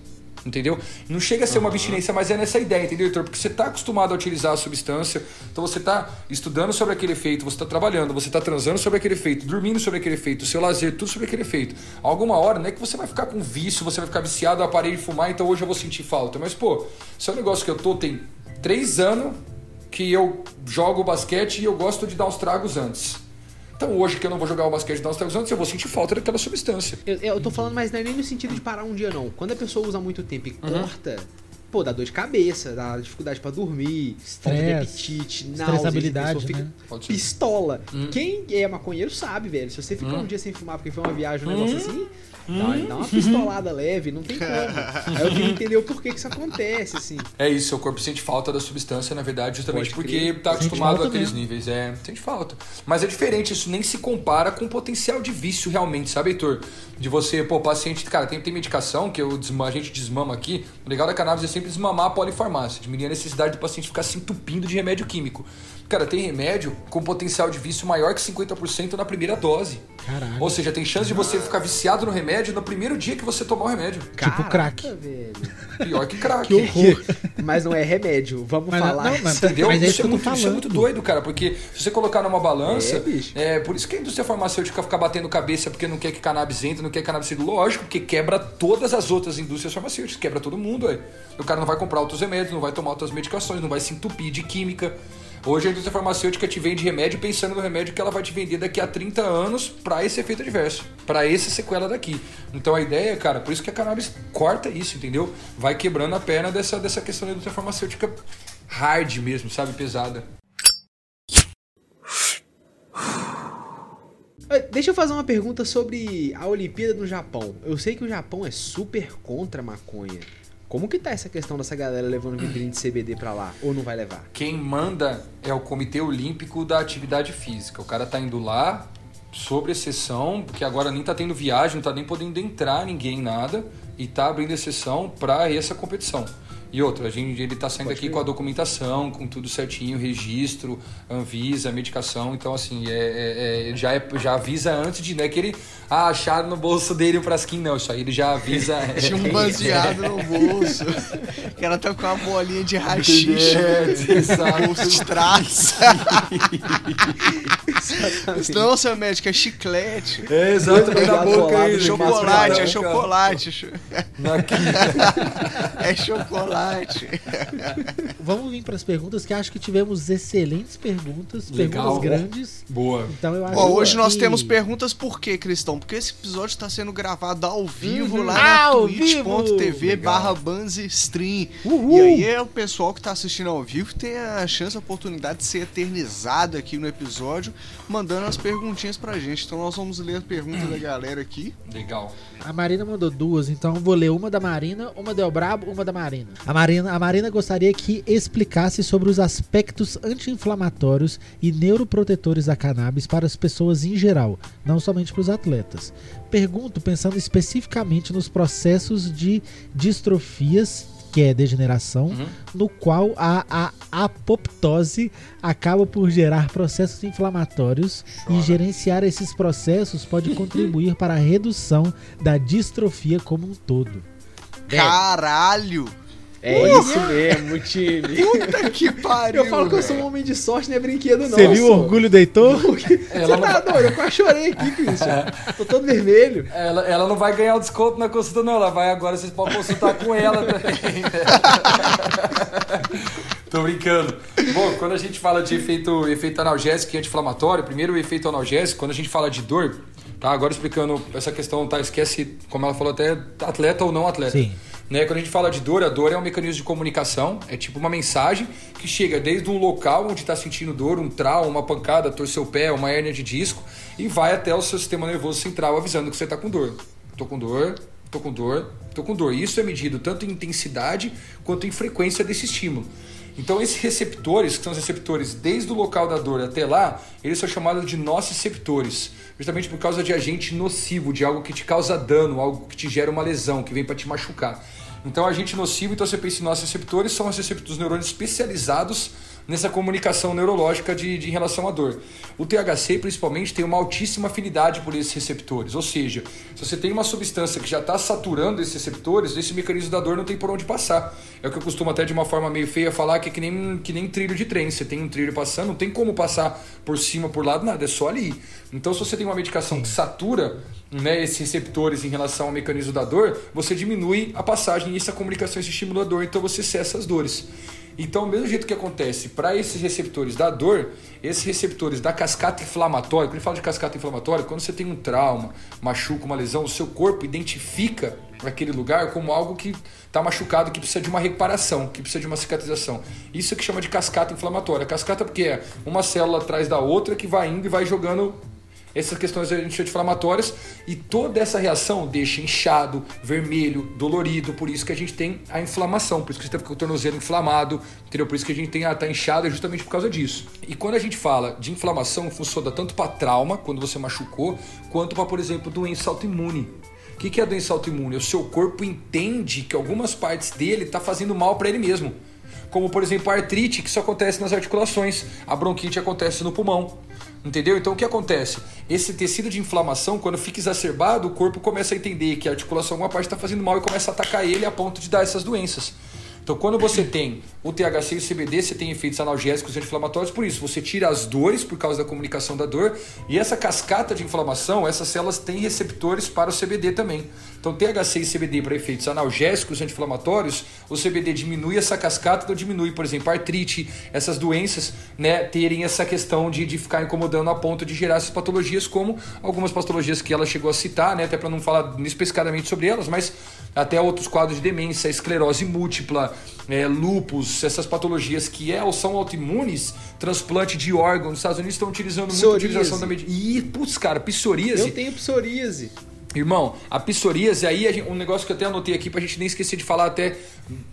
Entendeu? Não chega a ser uma abstinência, mas é nessa ideia, entendeu, Heitor? Porque você está acostumado a utilizar a substância, então você está estudando sobre aquele efeito, você está trabalhando, você está transando sobre aquele efeito, dormindo sobre aquele efeito, o seu lazer, tudo sobre aquele efeito. Alguma hora, não é que você vai ficar com vício, você vai ficar viciado, eu parei de fumar, então hoje eu vou sentir falta. Mas, pô, se é um negócio que eu tô, tem três anos que eu jogo basquete e eu gosto de dar os tragos antes. Então hoje que eu não vou jogar o basquete das televisões, eu vou sentir falta daquela substância. Eu, eu tô falando, mas não é nem no sentido de parar um dia, não. Quando a pessoa usa muito tempo e uhum. corta, pô, dá dor de cabeça, dá dificuldade para dormir, falta de apetite, náusea, fica né? pistola. Hum. Quem é maconheiro sabe, velho. Se você ficar hum. um dia sem fumar porque foi uma viagem, um negócio hum. assim, Dá, dá uma pistolada leve, não tem como. Aí eu queria entender o porquê que isso acontece, assim. É isso, seu corpo sente falta da substância, na verdade, justamente Pode porque crer. tá acostumado àqueles níveis. É, sente falta. Mas é diferente, isso nem se compara com o potencial de vício realmente, sabe, Heitor? De você, pô, paciente, cara, tem, tem medicação que eu desma, a gente desmama aqui. O legal da cannabis é sempre desmamar a polifarmácia, diminuir a necessidade do paciente ficar se entupindo de remédio químico. Cara, tem remédio com potencial de vício maior que 50% na primeira dose. Caralho. Ou seja, tem chance de você ficar viciado no remédio no primeiro dia que você tomar o remédio. Caraca, tipo crack. Velho. Pior que crack. que horror. mas não é remédio, vamos mas, falar. Não, mas, Entendeu? Mas é isso, é muito, isso, é muito, doido, cara, porque se você colocar numa balança, é, é, por isso que a indústria farmacêutica fica batendo cabeça porque não quer que cannabis entre, não quer que cannabis entre. Lógico, porque quebra todas as outras indústrias farmacêuticas, quebra todo mundo, ué. O cara não vai comprar outros remédios, não vai tomar outras medicações, não vai se entupir de química. Hoje a indústria farmacêutica te vende remédio pensando no remédio que ela vai te vender daqui a 30 anos para esse efeito adverso, para essa sequela daqui. Então a ideia, cara, por isso que a cannabis corta isso, entendeu? Vai quebrando a perna dessa, dessa questão da indústria farmacêutica hard mesmo, sabe? Pesada. Deixa eu fazer uma pergunta sobre a Olimpíada no Japão. Eu sei que o Japão é super contra a maconha. Como que tá essa questão dessa galera levando vitrine de CBD para lá? Ou não vai levar? Quem manda é o Comitê Olímpico da Atividade Física. O cara tá indo lá sobre exceção, porque agora nem tá tendo viagem, não tá nem podendo entrar ninguém, nada, e tá abrindo exceção para essa competição. E outra, a gente, ele está saindo Pode aqui com a documentação, com tudo certinho, registro, Anvisa, medicação. Então, assim, é, é, é já, é, já avisa antes de. Não é que ele ah, acharam no bolso dele um frasquinho, não. Isso aí ele já avisa. Tinha um baseado no bolso. O cara tá com uma bolinha de rachixe. É, exato. bolso de trás. não, seu médico, é chiclete. É, exato. Na boca aí, chocolate, é chocolate. É chocolate. Vamos vir para as perguntas, que acho que tivemos excelentes perguntas, Legal. perguntas grandes. Boa. Então eu acho Bom, hoje que... nós temos perguntas por quê, Cristão? Porque esse episódio está sendo gravado ao vivo uhum. lá na twitch.tv barra Stream. E aí é o pessoal que está assistindo ao vivo tem a chance, a oportunidade de ser eternizado aqui no episódio, mandando as perguntinhas pra gente. Então nós vamos ler a pergunta da galera aqui. Legal. A Marina mandou duas, então vou ler uma da Marina, uma do Brabo, uma da Marina. A Marina, a Marina gostaria que explicasse sobre os aspectos anti-inflamatórios e neuroprotetores da cannabis para as pessoas em geral, não somente para os atletas. Pergunto pensando especificamente nos processos de distrofias que é degeneração, uhum. no qual a, a apoptose acaba por gerar processos inflamatórios Chora. e gerenciar esses processos pode contribuir para a redução da distrofia como um todo. Caralho! É isso mesmo, time. Puta que pariu. Eu falo que eu sou um homem de sorte, não é brinquedo, não. Você viu o orgulho deitor? Você tá doido? Eu quase chorei aqui, Christian. Tô todo vermelho. Ela, ela não vai ganhar o desconto na consulta, não. Ela vai agora, vocês podem consultar com ela também. Tô brincando. Bom, quando a gente fala de efeito, efeito analgésico e anti-inflamatório, primeiro o efeito analgésico, quando a gente fala de dor, tá? Agora explicando essa questão, tá? Esquece, como ela falou, até atleta ou não atleta. Sim. Né? Quando a gente fala de dor, a dor é um mecanismo de comunicação, é tipo uma mensagem que chega desde um local onde está sentindo dor, um trauma, uma pancada, torceu o pé, uma hérnia de disco, e vai até o seu sistema nervoso central avisando que você está com dor. Tô com dor, tô com dor, tô com dor. Isso é medido tanto em intensidade quanto em frequência desse estímulo. Então esses receptores, que são os receptores desde o local da dor até lá, eles são chamados de nociceptores, justamente por causa de agente nocivo, de algo que te causa dano, algo que te gera uma lesão, que vem para te machucar. Então, agente nocivo, então você pensa em nossos receptores, são os receptores neurônios especializados nessa comunicação neurológica de, de relação à dor. O THC, principalmente, tem uma altíssima afinidade por esses receptores, ou seja, se você tem uma substância que já está saturando esses receptores, esse mecanismo da dor não tem por onde passar. É o que eu costumo até de uma forma meio feia falar que é que nem, que nem trilho de trem. Você tem um trilho passando, não tem como passar por cima, por lado, nada, é só ali. Então, se você tem uma medicação que satura né, esses receptores em relação ao mecanismo da dor, você diminui a passagem e essa comunicação, esse estímulo da dor, então você cessa as dores. Então, do mesmo jeito que acontece para esses receptores da dor, esses receptores da cascata inflamatória, quando ele fala de cascata inflamatória, quando você tem um trauma, machuca, uma lesão, o seu corpo identifica aquele lugar como algo que está machucado, que precisa de uma reparação, que precisa de uma cicatrização. Isso é que chama de cascata inflamatória. Cascata porque é uma célula atrás da outra que vai indo e vai jogando essas questões anti-inflamatórias e toda essa reação deixa inchado, vermelho, dolorido, por isso que a gente tem a inflamação, por isso que você está com o tornozelo inflamado, entendeu? Por isso que a gente tem a tá inchado, é justamente por causa disso. E quando a gente fala de inflamação, funciona tanto para trauma, quando você machucou, quanto para, por exemplo, doença autoimune. O que é a doença autoimune? O seu corpo entende que algumas partes dele está fazendo mal para ele mesmo. Como, por exemplo, a artrite, que isso acontece nas articulações, a bronquite acontece no pulmão. Entendeu? Então o que acontece? Esse tecido de inflamação, quando fica exacerbado, o corpo começa a entender que a articulação, alguma parte está fazendo mal e começa a atacar ele a ponto de dar essas doenças. Então, quando você tem o THC e o CBD, você tem efeitos analgésicos e anti-inflamatórios, por isso você tira as dores por causa da comunicação da dor, e essa cascata de inflamação, essas células têm receptores para o CBD também. Então, THC e CBD para efeitos analgésicos e anti-inflamatórios, o CBD diminui essa cascata, então diminui, por exemplo, a artrite, essas doenças, né, terem essa questão de, de ficar incomodando a ponto de gerar essas patologias, como algumas patologias que ela chegou a citar, né, até para não falar especificadamente sobre elas, mas até outros quadros de demência, esclerose múltipla, é, lupus, essas patologias que é ou são autoimunes, transplante de órgãos. Nos Estados Unidos estão utilizando muito a utilização da medicina. Ih, putz, cara, psoríase. Eu tenho psoríase. Irmão, a psoríase, aí gente, um negócio que eu até anotei aqui pra gente nem esquecer de falar, até,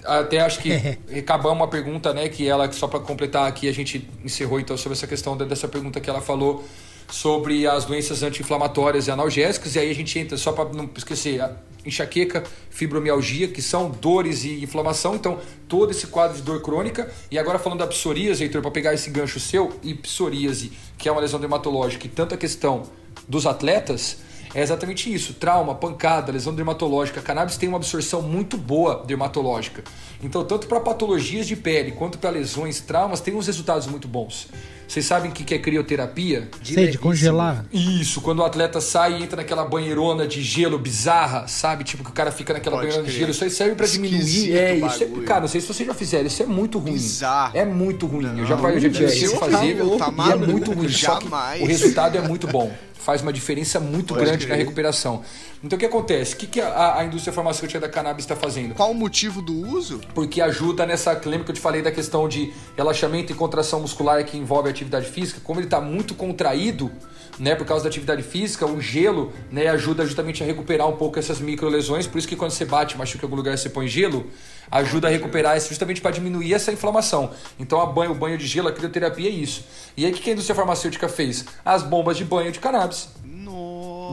até acho que acabamos uma pergunta, né? Que ela, só para completar aqui, a gente encerrou então sobre essa questão dessa pergunta que ela falou sobre as doenças anti-inflamatórias e analgésicas, e aí a gente entra, só para não esquecer, enxaqueca, fibromialgia, que são dores e inflamação, então todo esse quadro de dor crônica. E agora falando da psoríase, Heitor, para pegar esse gancho seu, e psoríase, que é uma lesão dermatológica, e tanta questão dos atletas, é exatamente isso: trauma, pancada, lesão dermatológica. A cannabis tem uma absorção muito boa dermatológica. Então, tanto para patologias de pele quanto para lesões, traumas, tem uns resultados muito bons. Vocês sabem o que é crioterapia? Sei, de congelar. Isso, quando o atleta sai e entra naquela banheirona de gelo bizarra, sabe? Tipo que o cara fica naquela Pode banheirona crer. de gelo. Isso aí serve para diminuir. É, isso é. Cara, não sei se vocês já fizeram, isso é muito ruim. Bizarro. É muito ruim. Não, eu já, eu já tive que fazer. Tá e é muito ruim. Jamais. Só que o resultado é muito bom faz uma diferença muito Pode grande crer. na recuperação. Então o que acontece? O que, que a, a indústria farmacêutica da cannabis está fazendo? Qual o motivo do uso? Porque ajuda nessa. Lembra que eu te falei da questão de relaxamento e contração muscular que envolve a atividade física? Como ele está muito contraído, né, por causa da atividade física, o gelo né, ajuda justamente a recuperar um pouco essas micro lesões. Por isso que quando você bate, machuca em algum lugar, você põe gelo, ajuda a recuperar justamente para diminuir essa inflamação. Então a banho, o banho de gelo, a crioterapia é isso. E aí o que a indústria farmacêutica fez? As bombas de banho de cannabis.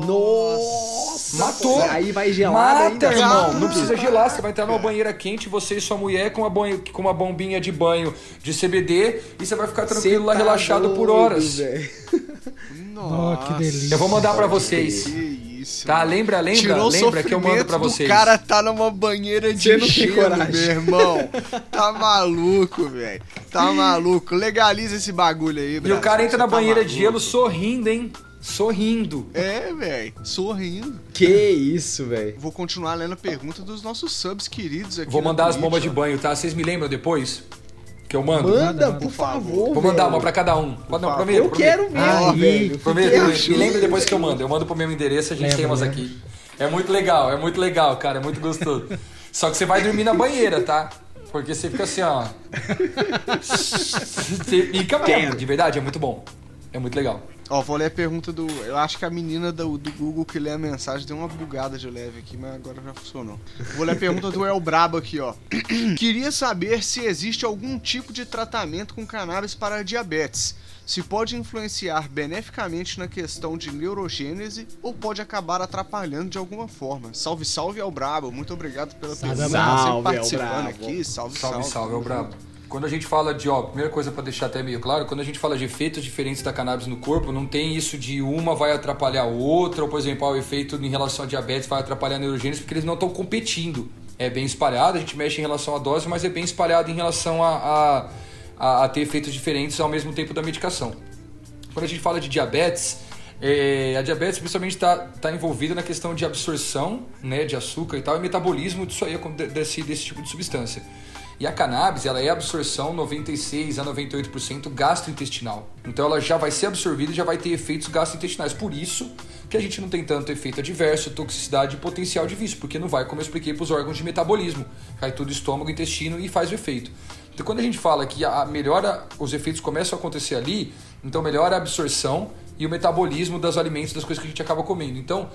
Nossa! Matou. Aí vai gelar Mata, ainda. irmão. Não precisa gelar. Você vai entrar numa banheira quente, você e sua mulher com uma, banho, com uma bombinha de banho de CBD e você vai ficar tranquilo lá, tá relaxado por horas. Nossa, oh, que delícia. Eu vou mandar para vocês. Isso. Tá, lembra, lembra, Tirou lembra que eu mando pra vocês. O cara tá numa banheira de gelo, meu irmão. Tá maluco, velho. Tá maluco. Legaliza esse bagulho aí, Brasil. E o cara entra na tá banheira maluco. de gelo sorrindo, hein? Sorrindo. É, velho. Sorrindo. Que isso, velho. Vou continuar lendo a pergunta dos nossos subs queridos aqui. Vou mandar as bombas de banho, tá? Vocês me lembram depois? Que eu mando? Manda, por favor. Vou mandar uma pra cada um. Pode não, prometo. Eu quero mesmo, ah, velho. Prometo. Me lembra depois que eu mando. Eu mando pro mesmo endereço, a gente Lembra, tem umas né? aqui. É muito legal, é muito legal, cara. É muito gostoso. Só que você vai dormir na banheira, tá? Porque você fica assim, ó. Você fica mesmo, de verdade, é muito bom. É muito legal. Ó, vou ler a pergunta do. Eu acho que a menina do, do Google que lê a mensagem deu uma bugada de leve aqui, mas agora já funcionou. Vou ler a pergunta do El Brabo aqui, ó. Queria saber se existe algum tipo de tratamento com cannabis para diabetes. Se pode influenciar beneficamente na questão de neurogênese ou pode acabar atrapalhando de alguma forma. Salve, salve El Brabo. Muito obrigado pela salve, pergunta. Salve, participando aqui. Salve, salve. Salve, salve, El Brabo. Quando a gente fala de, ó, primeira coisa para deixar até meio claro, quando a gente fala de efeitos diferentes da cannabis no corpo, não tem isso de uma vai atrapalhar a outra, ou por exemplo, o efeito em relação a diabetes vai atrapalhar a neurogênese, porque eles não estão competindo. É bem espalhado, a gente mexe em relação à dose, mas é bem espalhado em relação a, a, a, ter efeitos diferentes ao mesmo tempo da medicação. Quando a gente fala de diabetes, é, a diabetes principalmente está tá envolvida na questão de absorção né, de açúcar e tal, e metabolismo disso aí, desse, desse tipo de substância. E a cannabis, ela é absorção 96 a 98% gastrointestinal. Então ela já vai ser absorvida e já vai ter efeitos gastrointestinais. Por isso que a gente não tem tanto efeito adverso, toxicidade e potencial de vício, porque não vai, como eu expliquei, para os órgãos de metabolismo. Cai tudo estômago, intestino e faz o efeito. Então quando a gente fala que a melhora, os efeitos começam a acontecer ali, então melhora a absorção e o metabolismo dos alimentos, das coisas que a gente acaba comendo. Então,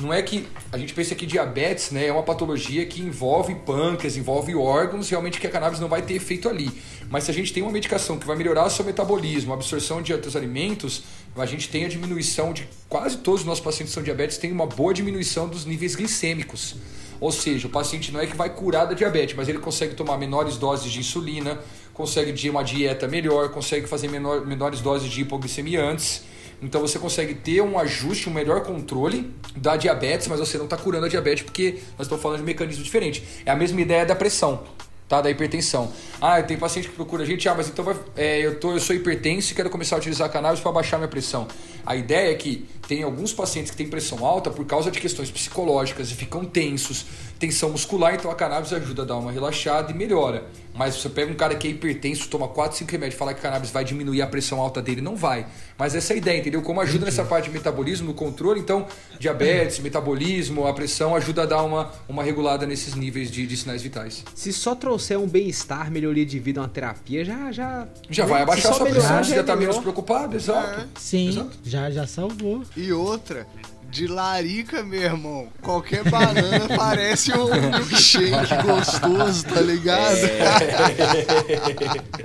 não é que a gente pensa que diabetes né, é uma patologia que envolve pâncreas, envolve órgãos, realmente que a cannabis não vai ter efeito ali. Mas se a gente tem uma medicação que vai melhorar o seu metabolismo, a absorção de outros alimentos, a gente tem a diminuição de quase todos os nossos pacientes são diabetes têm uma boa diminuição dos níveis glicêmicos. Ou seja, o paciente não é que vai curar da diabetes, mas ele consegue tomar menores doses de insulina, consegue ter uma dieta melhor, consegue fazer menor, menores doses de hipoglicemia antes então você consegue ter um ajuste, um melhor controle da diabetes, mas você não está curando a diabetes porque nós estamos falando de um mecanismo diferente. É a mesma ideia da pressão. Tá, da hipertensão. Ah, tem paciente que procura a gente, ah, mas então vai, é, eu, tô, eu sou hipertenso e quero começar a utilizar cannabis para baixar minha pressão. A ideia é que tem alguns pacientes que têm pressão alta por causa de questões psicológicas e ficam tensos, tensão muscular, então a cannabis ajuda a dar uma relaxada e melhora. Mas você pega um cara que é hipertenso, toma 4, 5 remédios e fala que a cannabis vai diminuir a pressão alta dele, não vai. Mas essa é a ideia, entendeu? Como ajuda nessa parte de metabolismo, no controle, então diabetes, metabolismo, a pressão ajuda a dar uma, uma regulada nesses níveis de, de sinais vitais. Se só trouxer um bem-estar, melhoria de vida, uma terapia, já. Já, já vai abaixar a sua pressão, você já está menos preocupado, exato. Sim, exato. Já, já salvou. E outra, de larica, meu irmão. Qualquer banana parece um milkshake gostoso, tá ligado? É...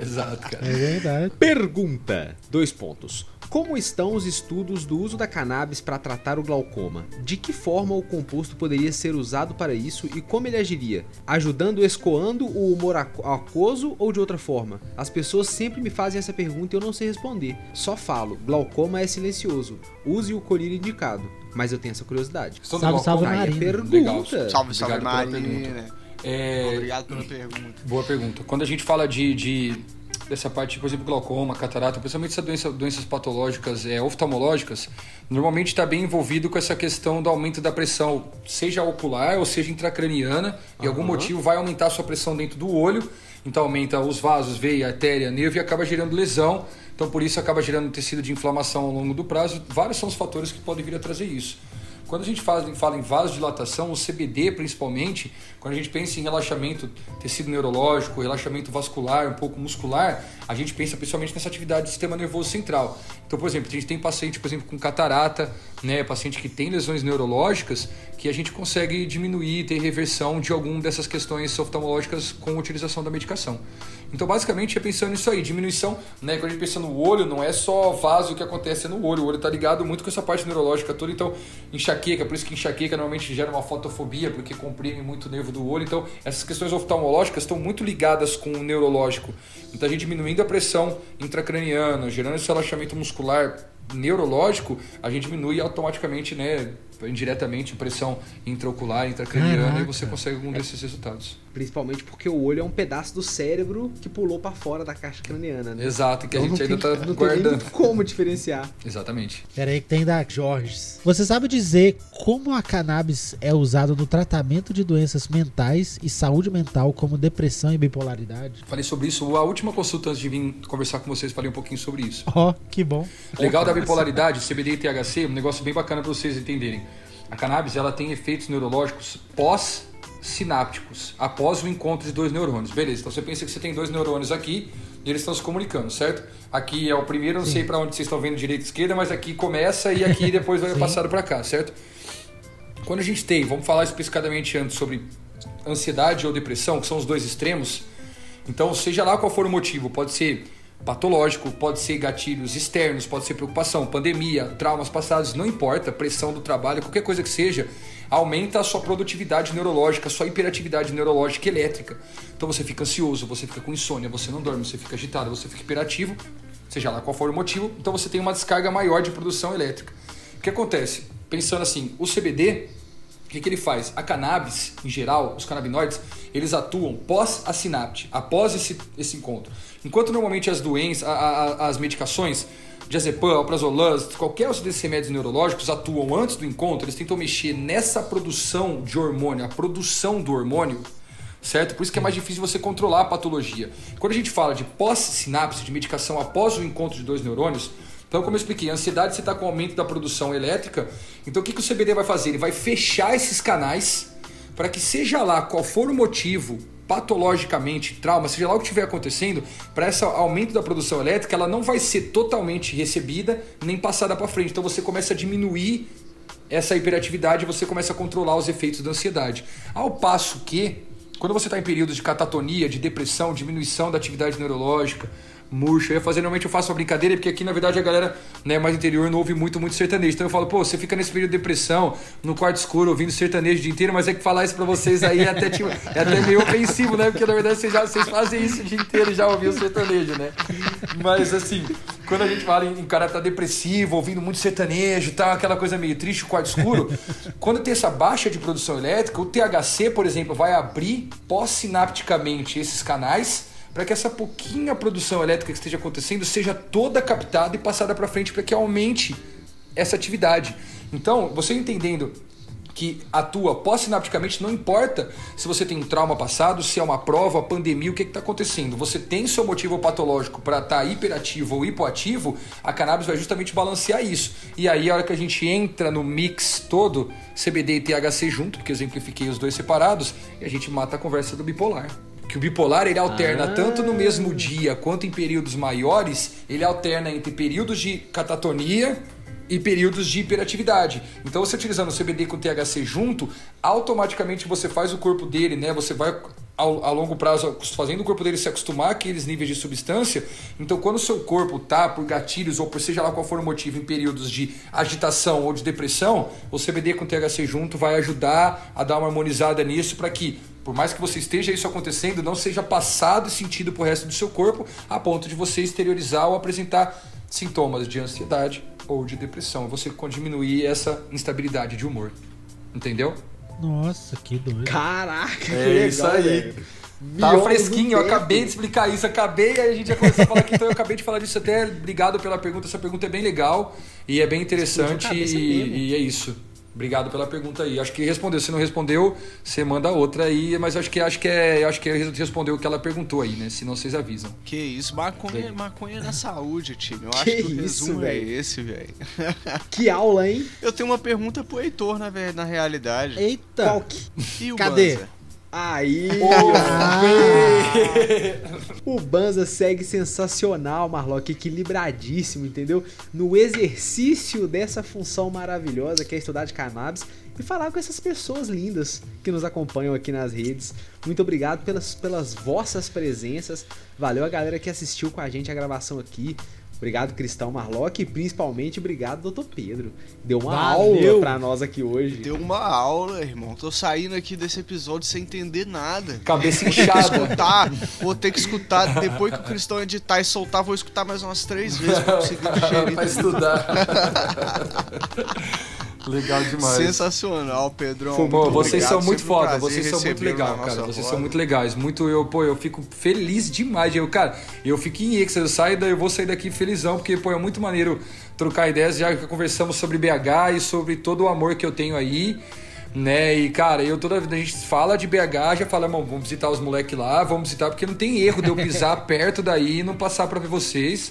Exato, cara. É verdade. Pergunta: dois pontos. Como estão os estudos do uso da cannabis para tratar o glaucoma? De que forma o composto poderia ser usado para isso e como ele agiria? Ajudando escoando o humor aquoso ou de outra forma? As pessoas sempre me fazem essa pergunta e eu não sei responder. Só falo, glaucoma é silencioso. Use o colírio indicado. Mas eu tenho essa curiosidade. Salve, salve, Marina. Pergunta. Salve, salve, Marina. É... Obrigado pela pergunta. Boa pergunta. Quando a gente fala de, de dessa parte, por exemplo, glaucoma, catarata, principalmente essas doença, doenças patológicas é, oftalmológicas, normalmente está bem envolvido com essa questão do aumento da pressão, seja ocular ou seja intracraniana, e uhum. algum motivo vai aumentar a sua pressão dentro do olho, então aumenta os vasos, veia, artéria, nervo e acaba gerando lesão, então por isso acaba gerando tecido de inflamação ao longo do prazo. Vários são os fatores que podem vir a trazer isso. Quando a gente fala, fala em vasodilatação, o CBD principalmente, quando a gente pensa em relaxamento tecido neurológico, relaxamento vascular, um pouco muscular, a gente pensa principalmente nessa atividade do sistema nervoso central. Então, por exemplo, a gente tem paciente, por exemplo, com catarata, né, paciente que tem lesões neurológicas, que a gente consegue diminuir, ter reversão de alguma dessas questões oftalmológicas com a utilização da medicação. Então, basicamente, é pensando nisso aí, diminuição, né? Quando a gente pensa no olho, não é só vaso que acontece no olho, o olho está ligado muito com essa parte neurológica toda, então, enxaqueca, por isso que enxaqueca normalmente gera uma fotofobia, porque comprime muito o nervo do olho, então, essas questões oftalmológicas estão muito ligadas com o neurológico. Então, a gente diminuindo a pressão intracraniana, gerando esse relaxamento muscular neurológico, a gente diminui automaticamente, né, indiretamente pressão intraocular, intracraniana Caraca. e você consegue algum desses resultados. Principalmente porque o olho é um pedaço do cérebro que pulou para fora da caixa craniana, né? Exato, que então a gente ainda tá não guardando. Tem como diferenciar. Exatamente. Pera aí que tem da Jorge. Você sabe dizer como a cannabis é usada no tratamento de doenças mentais e saúde mental como depressão e bipolaridade? Falei sobre isso. A última consulta antes de vir conversar com vocês, falei um pouquinho sobre isso. Ó, oh, que bom. Legal da bipolaridade, CBD e THC, um negócio bem bacana para vocês entenderem. A cannabis ela tem efeitos neurológicos pós-sinápticos, após o encontro de dois neurônios. Beleza, então você pensa que você tem dois neurônios aqui e eles estão se comunicando, certo? Aqui é o primeiro, não Sim. sei para onde vocês estão vendo direita e esquerda, mas aqui começa e aqui depois vai passado para cá, certo? Quando a gente tem, vamos falar especificadamente antes sobre ansiedade ou depressão, que são os dois extremos. Então, seja lá qual for o motivo, pode ser patológico, pode ser gatilhos externos, pode ser preocupação, pandemia, traumas passados, não importa, pressão do trabalho, qualquer coisa que seja, aumenta a sua produtividade neurológica, a sua hiperatividade neurológica elétrica. Então você fica ansioso, você fica com insônia, você não dorme, você fica agitado, você fica hiperativo, seja lá qual for o motivo, então você tem uma descarga maior de produção elétrica. O que acontece? Pensando assim, o CBD o que, que, ele faz? A cannabis, em geral, os canabinoides, eles atuam pós a sinapse, após esse, esse encontro. Enquanto normalmente as doenças, a, a, as medicações, diazepam, alprazolam, qualquer desses remédios neurológicos atuam antes do encontro, eles tentam mexer nessa produção de hormônio, a produção do hormônio, certo? Por isso que é mais difícil você controlar a patologia. Quando a gente fala de pós-sinapse, de medicação após o encontro de dois neurônios, então, como eu expliquei, a ansiedade você está com aumento da produção elétrica. Então, o que, que o CBD vai fazer? Ele vai fechar esses canais para que, seja lá qual for o motivo, patologicamente, trauma, seja lá o que estiver acontecendo, para esse aumento da produção elétrica, ela não vai ser totalmente recebida nem passada para frente. Então, você começa a diminuir essa hiperatividade você começa a controlar os efeitos da ansiedade. Ao passo que, quando você está em períodos de catatonia, de depressão, diminuição da atividade neurológica, murcha. Eu ia fazer, normalmente eu faço uma brincadeira, porque aqui na verdade a galera né, mais interior não ouve muito, muito sertanejo. Então eu falo, pô, você fica nesse período de depressão, no quarto escuro, ouvindo sertanejo o dia inteiro, mas é que falar isso pra vocês aí é até, tipo, é até meio ofensivo, né? Porque na verdade vocês, já, vocês fazem isso o dia inteiro já ouviu sertanejo, né? Mas assim, quando a gente fala em, em cara tá depressivo, ouvindo muito sertanejo, tá aquela coisa meio triste, quarto escuro, quando tem essa baixa de produção elétrica, o THC, por exemplo, vai abrir pós-sinapticamente esses canais para que essa pouquinha produção elétrica que esteja acontecendo seja toda captada e passada para frente para que aumente essa atividade. Então, você entendendo que atua pós-sinapticamente, não importa se você tem um trauma passado, se é uma prova, pandemia, o que está acontecendo. Você tem seu motivo patológico para estar tá hiperativo ou hipoativo, a cannabis vai justamente balancear isso. E aí, a hora que a gente entra no mix todo, CBD e THC junto, porque exemplifiquei os dois separados, e a gente mata a conversa do bipolar que o bipolar ele alterna ah. tanto no mesmo dia quanto em períodos maiores, ele alterna entre períodos de catatonia e períodos de hiperatividade. Então, você utilizando o CBD com o THC junto, automaticamente você faz o corpo dele, né? Você vai ao, a longo prazo fazendo o corpo dele se acostumar àqueles níveis de substância. Então, quando o seu corpo tá por gatilhos ou por seja lá qual for o motivo em períodos de agitação ou de depressão, o CBD com o THC junto vai ajudar a dar uma harmonizada nisso para que por mais que você esteja isso acontecendo, não seja passado e sentido pro resto do seu corpo, a ponto de você exteriorizar ou apresentar sintomas de ansiedade ou de depressão. Você diminuir essa instabilidade de humor. Entendeu? Nossa, que doido. Caraca, é legal, isso aí. Velho. Tá fresquinho, eu acabei de explicar isso, acabei, aí a gente já começou a falar aqui, então eu acabei de falar disso até. Obrigado pela pergunta, essa pergunta é bem legal e é bem interessante e, e é isso. Obrigado pela pergunta aí. Acho que respondeu. Se não respondeu, você manda outra aí. Mas acho que acho que é, acho que respondeu o que ela perguntou aí, né? Se não vocês avisam. Que isso, maconha, maconha na saúde, time. Eu que acho que o resumo é esse, velho. Que aula, hein? Eu tenho uma pergunta pro Heitor, na, na realidade. Eita. Qual que? E o Cadê? Banza? Aí! o Banza segue sensacional, Marlock, equilibradíssimo, entendeu? No exercício dessa função maravilhosa que é estudar de cannabis e falar com essas pessoas lindas que nos acompanham aqui nas redes. Muito obrigado pelas, pelas vossas presenças. Valeu a galera que assistiu com a gente a gravação aqui. Obrigado, Cristão Marlock, e principalmente obrigado, doutor Pedro. Deu uma Valeu. aula pra nós aqui hoje. Deu uma aula, irmão. Tô saindo aqui desse episódio sem entender nada. Cabeça inchada. Vou ter que escutar, vou ter que escutar. Depois que o Cristão editar e soltar, vou escutar mais umas três vezes pra conseguir digerir. pra estudar. Legal demais. Sensacional, Pedrão. Pô, vocês são muito foda, um vocês são muito legal, cara. Vocês roda. são muito legais. Muito eu, pô, eu fico feliz demais. Eu, cara, eu fico em Ix, eu saio daí, eu vou sair daqui felizão, porque pô, é muito maneiro trocar ideias, já que conversamos sobre BH e sobre todo o amor que eu tenho aí. Né? E, cara, eu toda vez a gente fala de BH, já fala, irmão, vamos visitar os moleques lá, vamos visitar, porque não tem erro de eu pisar perto daí e não passar para ver vocês.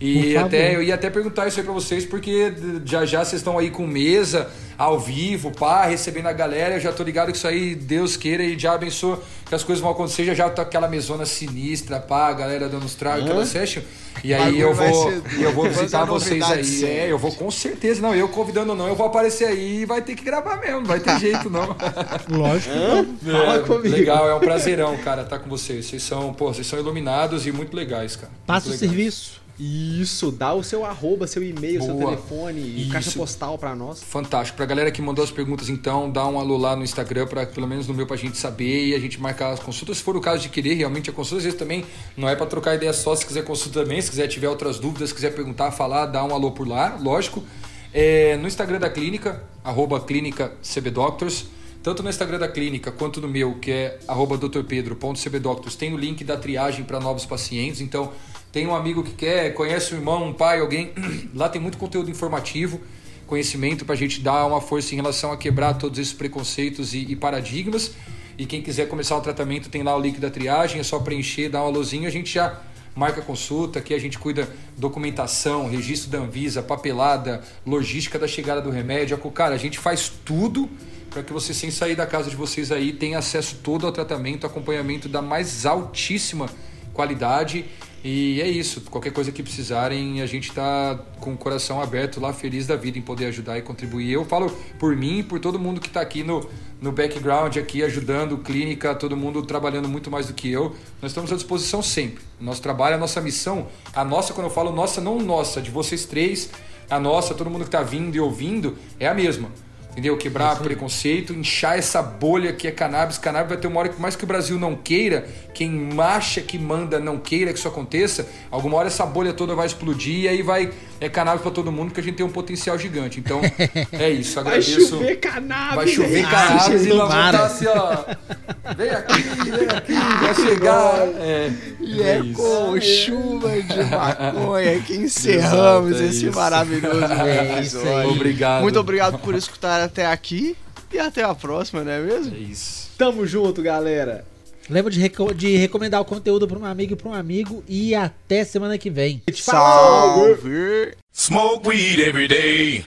E até eu ia até perguntar isso aí pra vocês, porque já já vocês estão aí com mesa, ao vivo, pá, recebendo a galera. Eu já tô ligado que isso aí, Deus queira e já abençoa que as coisas vão acontecer. Já já tá aquela mesona sinistra, pá, a galera dando os tragos, aquela session. E aí eu vou, ser... eu vou visitar vocês aí. É, eu vou com certeza. Não, eu convidando não, eu vou aparecer aí e vai ter que gravar mesmo, não vai ter jeito não. Lógico. É, legal, é um prazerão, cara, estar tá com vocês. Vocês são, pô, vocês são iluminados e muito legais, cara. Passa o serviço. Isso, dá o seu arroba, seu e-mail, seu telefone, Isso. caixa postal para nós. Fantástico. Pra galera que mandou as perguntas, então, dá um alô lá no Instagram, para pelo menos no meu, pra gente saber e a gente marcar as consultas. Se for o caso de querer realmente a consulta, às vezes também não é para trocar ideia só, se quiser consulta também, se quiser tiver outras dúvidas, se quiser perguntar, falar, dá um alô por lá, lógico. É, no Instagram da clínica, arroba clínica CBDoctors, tanto no Instagram da clínica quanto no meu, que é arroba drpedro.cbdoctors, tem o link da triagem para novos pacientes, então tem um amigo que quer, conhece um irmão, um pai, alguém. Lá tem muito conteúdo informativo, conhecimento para a gente dar uma força em relação a quebrar todos esses preconceitos e, e, paradigmas. E quem quiser começar o tratamento tem lá o link da triagem, é só preencher, dar um alôzinho, a gente já marca consulta, aqui a gente cuida documentação, registro da Anvisa, papelada, logística da chegada do remédio. Cara, a gente faz tudo para que você, sem sair da casa de vocês aí, tenha acesso todo ao tratamento, acompanhamento da mais altíssima qualidade e é isso. Qualquer coisa que precisarem, a gente está com o coração aberto lá, feliz da vida em poder ajudar e contribuir. Eu falo por mim e por todo mundo que está aqui no, no background, aqui ajudando, clínica, todo mundo trabalhando muito mais do que eu. Nós estamos à disposição sempre. Nosso trabalho, a nossa missão, a nossa, quando eu falo nossa, não nossa, de vocês três, a nossa, todo mundo que está vindo e ouvindo, é a mesma entendeu? Quebrar preconceito, inchar essa bolha que é cannabis. Cannabis vai ter uma hora que, mais que o Brasil não queira, quem acha que manda não queira que isso aconteça, alguma hora essa bolha toda vai explodir e aí vai. É cannabis para todo mundo, porque a gente tem um potencial gigante. Então, é isso. Agradeço. Vai chover cannabis. Vai chover cannabis e vai voltar assim, ó. Vem aqui, vem aqui, vai chegar. É, e é, é com chuva de maconha que encerramos Exato, é esse isso. maravilhoso é Obrigado. Muito obrigado por escutar até aqui e até a próxima, não é mesmo? É isso. Tamo junto, galera. Lembra de, reco de recomendar o conteúdo para um amigo e para um amigo e até semana que vem. Salve! Smoke weed every day.